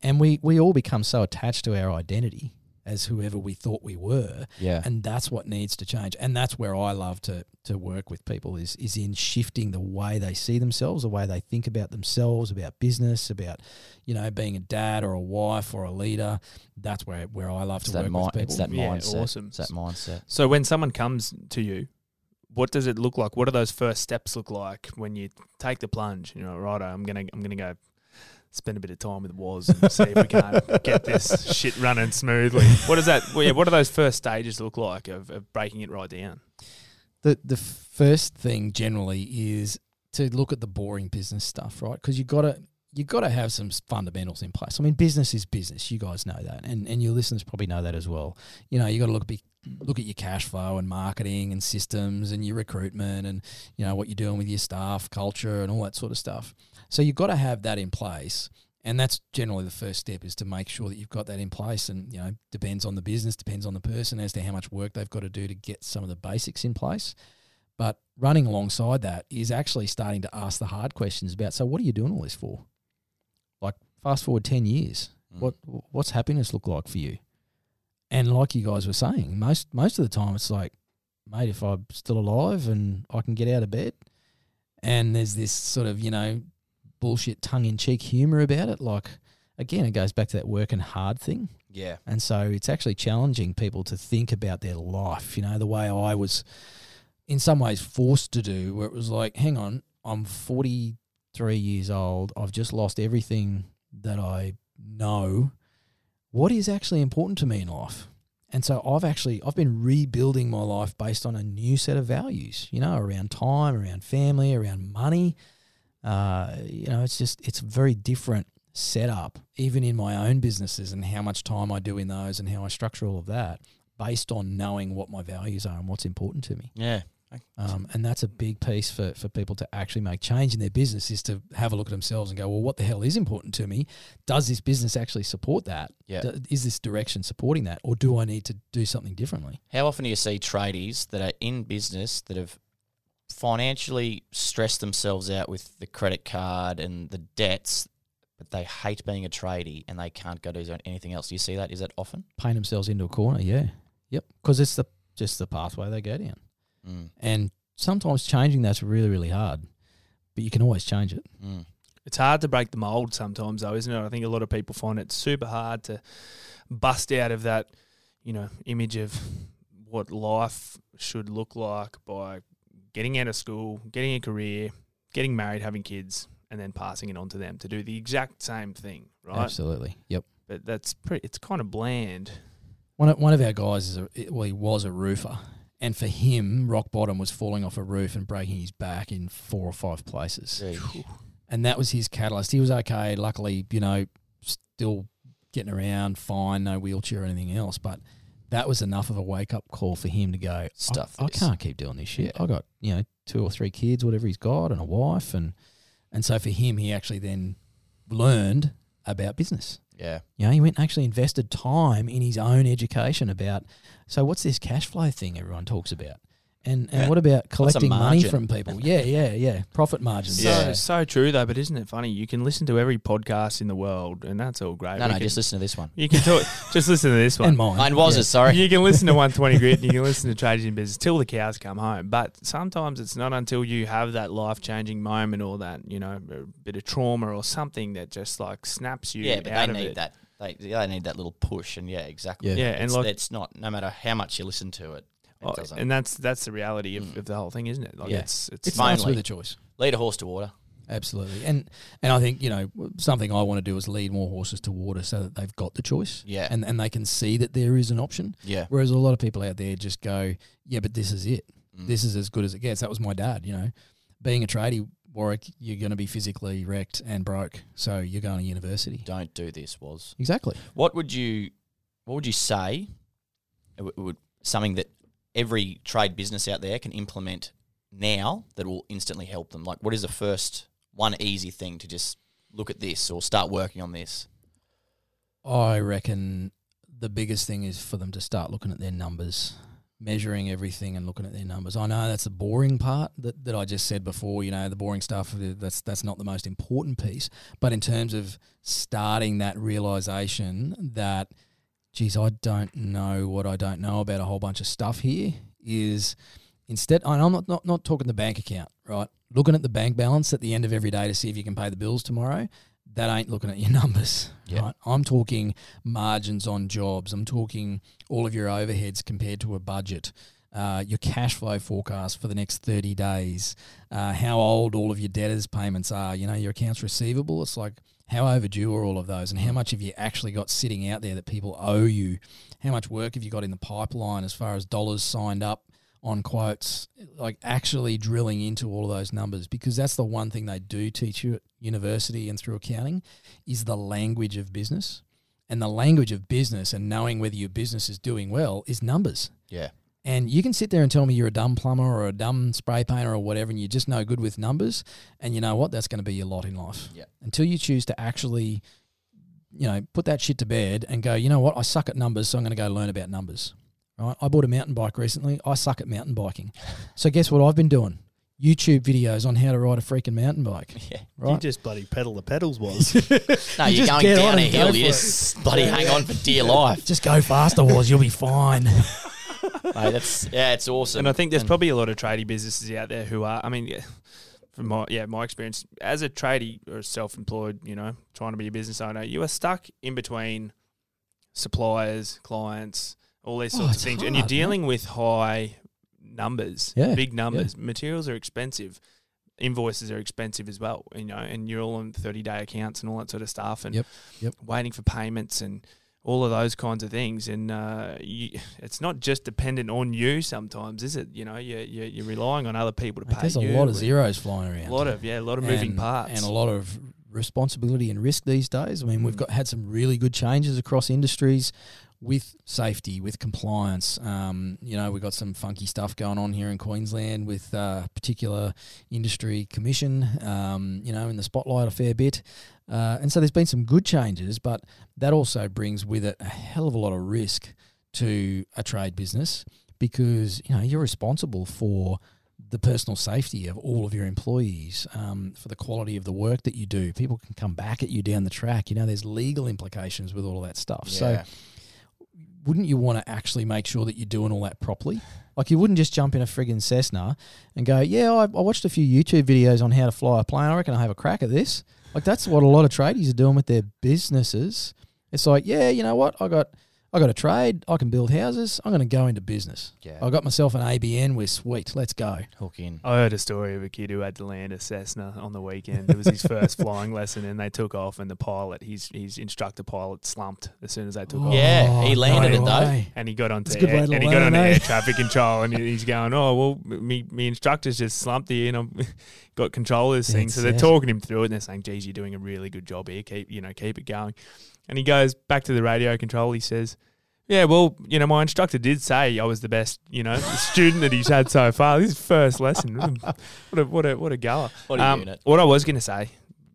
And we, we all become so attached to our identity as whoever we thought we were. yeah. And that's what needs to change. And that's where I love to to work with people is is in shifting the way they see themselves, the way they think about themselves, about business, about, you know, being a dad or a wife or a leader. That's where where I love It's to work mi- with people. it's that Yeah, mindset. awesome. It's that mindset. So when someone comes to you, what does it look like? What do those first steps look like when you take the plunge? You know, right? I'm gonna I'm gonna go spend a bit of time with Woz and see if we can't get this shit running smoothly. What does that? Well, yeah, what do those first stages look like of, of breaking it right down? the the first thing generally is to look at the boring business stuff, right? Because you got to you've got to have some fundamentals in place. I mean, business is business. You guys know that, and and your listeners probably know that as well. You know, you got to look be, look at your cash flow and marketing and systems and your recruitment and you know what you're doing with your staff, culture, and all that sort of stuff. So you've got to have that in place. And that's generally the first step is to make sure that you've got that in place. And, you know, depends on the business, depends on the person as to how much work they've got to do to get some of the basics in place. But running alongside that is actually starting to ask the hard questions about so what are you doing all this for? Like fast forward ten years, Mm. what what's happiness look like for you? And like you guys were saying, most most of the time it's like, mate, if I'm still alive and I can get out of bed, and there's this sort of you know bullshit tongue in cheek humor about it. Like again, it goes back to that working hard thing. Yeah. And so it's actually challenging people to think about their life, you know, the way I was in some ways forced to do, where it was like, hang on, I'm 43 years old. I've just lost everything that I know. What is actually important to me in life? And so I've actually I've been rebuilding my life based on a new set of values, you know, around time, around family, around money. Uh, you know, it's just it's a very different setup, even in my own businesses and how much time I do in those and how I structure all of that based on knowing what my values are and what's important to me. Yeah. Um, and that's a big piece for, for people to actually make change in their business is to have a look at themselves and go, well, what the hell is important to me? Does this business actually support that? Yeah. D- Is this direction supporting that? Or do I need to do something differently? How often do you see tradies that are in business that have financially stress themselves out with the credit card and the debts, but they hate being a tradie and they can't go do anything else? Do you see that? Is that often? Paint themselves into a corner, yeah. Yep. Because it's the just the pathway they go down. Mm. And sometimes changing that's really, really hard. But you can always change it. Mm. It's hard to break the mold sometimes, though, isn't it? I think a lot of people find it super hard to bust out of that, you know, image of what life should look like by getting out of school, getting a career, getting married, having kids, and then passing it on to them to do the exact same thing, right? Absolutely. Yep. But that's pretty. It's kind of bland. One of, one of our guys is a, well, he was a roofer, and for him, rock bottom was falling off a roof and breaking his back in four or five places, Gee. and that was his catalyst. He was okay, luckily, you know, still getting around, fine, no wheelchair or anything else, but that was enough of a wake up call for him to go. Stuff I, I can't keep doing this shit. Yeah. I got you know two or three kids, whatever he's got, and a wife, and and so for him, he actually then learned about business. Yeah. You know, he went and actually invested time in his own education about. So, what's this cash flow thing everyone talks about? And and Yeah. what about collecting money from people? Yeah, yeah, yeah. Profit margins. So Yeah. so true though. But isn't it funny? You can listen to every podcast in the world, and that's all great. No, We no, can- just listen to this one. you can talk. just listen to this one. and mine. Mine was yeah. it, sorry. You can listen to 120 grit and you can listen to Tradies in Business till the cows come home. But sometimes it's not until you have that life changing moment or that, you know, a bit of trauma or something that just like snaps you Yeah, but out they of need it. that. They, they need that little push, and yeah, exactly. Yeah. Yeah, and it's, like- it's not no matter how much you listen to it, it Oh, doesn't. and that's that's the reality of, Mm. of the whole thing, isn't it? Like Yeah. it's it's, It starts with a choice. Lead a horse to water. Absolutely. And and I think, you know, something I want to do is lead more horses to water so that they've got the choice. Yeah. And and they can see that there is an option. Yeah. Whereas a lot of people out there just go, Yeah, but this is it. Mm. This is as good as it gets. That was my dad, you know. Being a tradie, Warwick, you're gonna be physically wrecked and broke. So you're going to university. Don't do this. Was Exactly. what would you what would you say? It would, it would something that every trade business out there can implement now that will instantly help them. Like, what is the first one easy thing to just look at this or start working on this? I reckon the biggest thing is for them to start looking at their numbers, measuring everything and looking at their numbers. I know that's the boring part that, that I just said before, you know, the boring stuff, that's that's not the most important piece. But in terms of starting that realization that, geez, I don't know what I don't know about a whole bunch of stuff here is instead, and I'm not, not, not talking the bank account, right? Looking at the bank balance at the end of every day to see if you can pay the bills tomorrow that ain't looking at your numbers. Yeah. Right? I'm talking margins on jobs. I'm talking all of your overheads compared to a budget. Uh, your cash flow forecast for the next 30 days, uh, how old all of your debtors' payments are, you know, your accounts receivable. It's like how overdue are all of those, and how much have you actually got sitting out there that people owe you? How much work have you got in the pipeline as far as dollars signed up on quotes, like actually drilling into all of those numbers because that's the one thing they do teach you at university and through accounting is the language of business. And the language of business and knowing whether your business is doing well is numbers. Yeah. And you can sit there and tell me you're a dumb plumber or a dumb spray painter or whatever, and you're just no good with numbers. And you know what? That's going to be your lot in life. Yeah. Until you choose to actually, you know, put that shit to bed and go, you know what? I suck at numbers, so I'm going to go learn about numbers. Right? I bought a mountain bike recently. I suck at mountain biking. so guess what I've been doing? YouTube videos on how to ride a freaking mountain bike. Yeah. You Right? just bloody pedal the pedals was. No, You you are going get on down a hill. You just bloody hang on for dear life. Just go faster, was you'll be fine. Mate, that's yeah, it's awesome. And I think there's And- probably a lot of tradie businesses out there who are. I mean, yeah, from my yeah my experience as a tradie or self-employed, you know, trying to be a business owner, you are stuck in between suppliers, clients, all these Oh, sorts of things, hard, and you're dealing with high numbers, Yeah, big numbers. Materials are expensive. Invoices are expensive as well, you know, and you're all on 30 day accounts and all that sort of stuff, and Yep, yep. waiting for payments and all of those kinds of things. And uh, you, it's not just dependent on you sometimes, is it? You know, you're, you're, you're relying on other people to Mate, pay There's a lot of zeros flying around. A lot of, yeah, a lot of moving parts. and a lot of responsibility and risk these days. I mean, we've Mm. got had some really good changes across industries with safety, with compliance. Um, you know, we've got some funky stuff going on here in Queensland with uh, particular industry commission. Um, you know, in the spotlight a fair bit. Uh, and so there's been some good changes, but that also brings with it a hell of a lot of risk to a trade business because you know you're responsible for the personal safety of all of your employees, um, for the quality of the work that you do. People can come back at you down the track. You know, there's legal implications with all of that stuff. So, wouldn't you want to actually make sure that you're doing all that properly? Like, you wouldn't just jump in a friggin' Cessna and go, "Yeah, I, I watched a few YouTube videos on how to fly a plane. I reckon I'll have a crack at this." Like, that's what a lot of tradies are doing with their businesses. It's like, yeah, you know what? I got, I got a trade. I can build houses. I'm going to go into business. yeah. I got myself an ABN. We're sweet. Let's go. hook in. I heard a story of a kid who had to land a Cessna on the weekend. It was his first flying lesson, and they took off, and the pilot, his his instructor pilot, slumped as soon as they took off. Yeah, he landed it, though. way. And he got onto That's air, way to and he got learn, onto eh? air traffic control, and he's going, "Oh well, me me instructor's just slumped here, and I'm got control of this thing." That's So they're it. talking him through it, and they're saying, "Geez, you're doing a really good job here. Keep you know keep it going." And he goes back to the radio control. He says, "Yeah, well, you know, my instructor did say I was the best, you know, student that he's had so far. This is his first lesson. What a what a what a goer." What a Um, unit. What I was going to say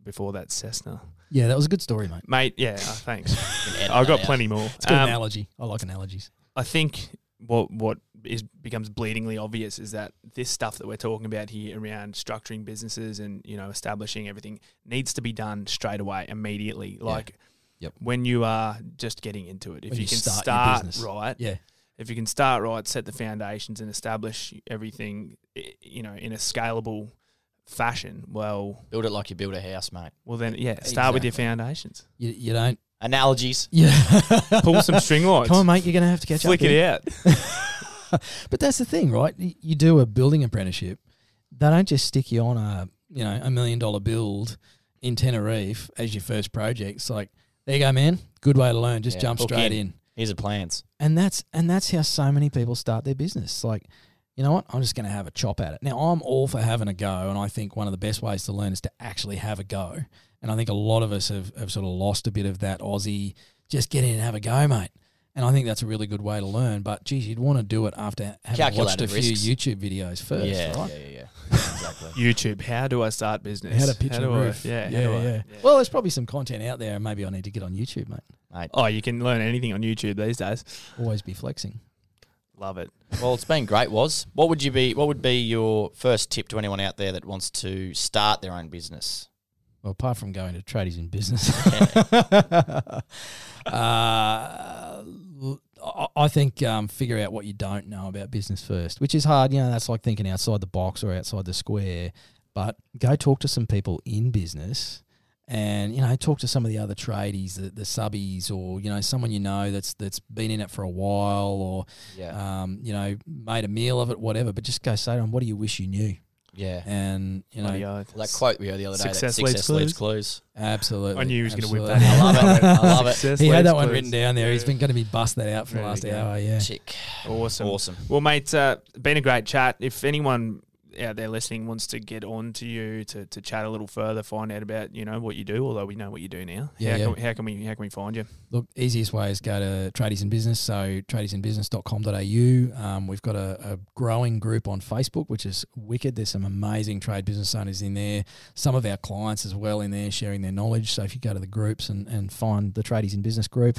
before that Cessna, Yeah, that was a good story, mate. mate. Yeah, uh, thanks. You can edit I've got plenty more. It's a good Um, analogy. I like analogies. I think what what is becomes bleedingly obvious is that this stuff that we're talking about here around structuring businesses and you know establishing everything needs to be done straight away, immediately. Like Yep. when you are just getting into it, if you, you can start start, right, Yeah. if you can start right, set the foundations and establish everything, you know, in a scalable fashion. Well, Build it like you build a house, mate. well then, yeah, start with your foundations. You, you don't. Analogies. Yeah. Pull some string lights. Come on, mate. You're going to have to catch flick up. it out. But that's the thing, right? You do a building apprenticeship. They don't just stick you on a you know a million dollar build in Tenerife as your first project. It's like there you go, man. Good way to learn. Just Yeah, jump hook straight in. in. Here's the plans. and that's and that's how so many people start their business. Like, you know what? I'm just going to have a chop at it. Now, I'm all for having a go, and I think one of the best ways to learn is to actually have a go. And I think a lot of us have, have sort of lost a bit of that Aussie, just get in and have a go, mate. And I think that's a really good way to learn. But geez, you'd want to do it after having watched a few risks. YouTube videos first, yeah, right? yeah, yeah, yeah. Exactly. YouTube. How do I start business? How to pitch a do I- roof. yeah, yeah, I- yeah. Well, there's probably some content out there. and Maybe I need to get on YouTube, mate. Mate. Oh, you can learn anything on YouTube these days. Always be flexing. Love it. Well, it's been great. Was what would you be? What would be your first tip to anyone out there that wants to start their own business? Well, apart from going to tradies in business, uh, I- I think um, figure out what you don't know about business first, which is hard. You know, that's like thinking outside the box or outside the square. But go talk to some people in business, and you know, talk to some of the other tradies, the, the subbies, or you know, someone you know that's that's been in it for a while, or Yeah, um, you know, made a meal of it, whatever. But just go say to them, "What do you wish you knew?" Yeah. and you know, Bloody oath. Well, that quote we heard the other day. Success that leads success leads clues. clues. absolutely. I knew he was going to whip that. I love it. I love it. Success He had leads that one clues. written down there. He's been going to be busting that out for the There last we go. hour. Yeah. Chick. Awesome. Awesome. Well, mate, uh, been a great chat. If anyone out there listening wants to get on to you to, to chat a little further, find out about you know what you do, although we know what you do now. Yeah, how, yeah. Can, how can we how can we find you? Look, easiest way is go to Tradies in Business. So tradiesinbusiness.com.au. Um, we've got a, a growing group on Facebook, which is wicked. There's some amazing trade business owners in there. Some of our clients as well in there sharing their knowledge. So if you go to the groups and, and find the Tradies in Business group,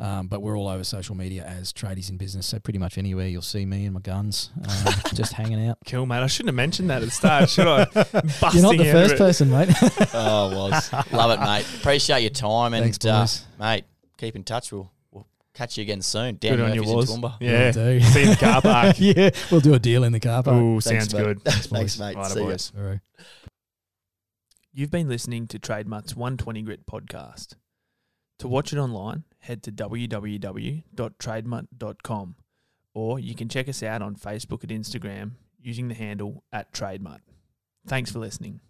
um, but we're all over social media as Tradies in Business. So pretty much anywhere you'll see me and my guns um, just hanging out. Cool, mate. I shouldn't have mentioned that at the start, should I? You're not the first it. person, mate. Oh, was. Love it, mate. Appreciate your time. And, Thanks, uh, mate, keep in touch. We'll, we'll catch you again soon. Dan Good on you, Murphy's was. in Toowoomba. Yeah. do. See you in the car park. yeah, we'll do a deal in the car park. Ooh, Thanks, sounds mate. good. Thanks, mate. Righto, See ya. boys. All right. You've been listening to TradeMutt's 120 Grit podcast. To watch it online, head to www.trademutt.com or you can check us out on Facebook and Instagram using the handle at TradeMutt. Thanks for listening.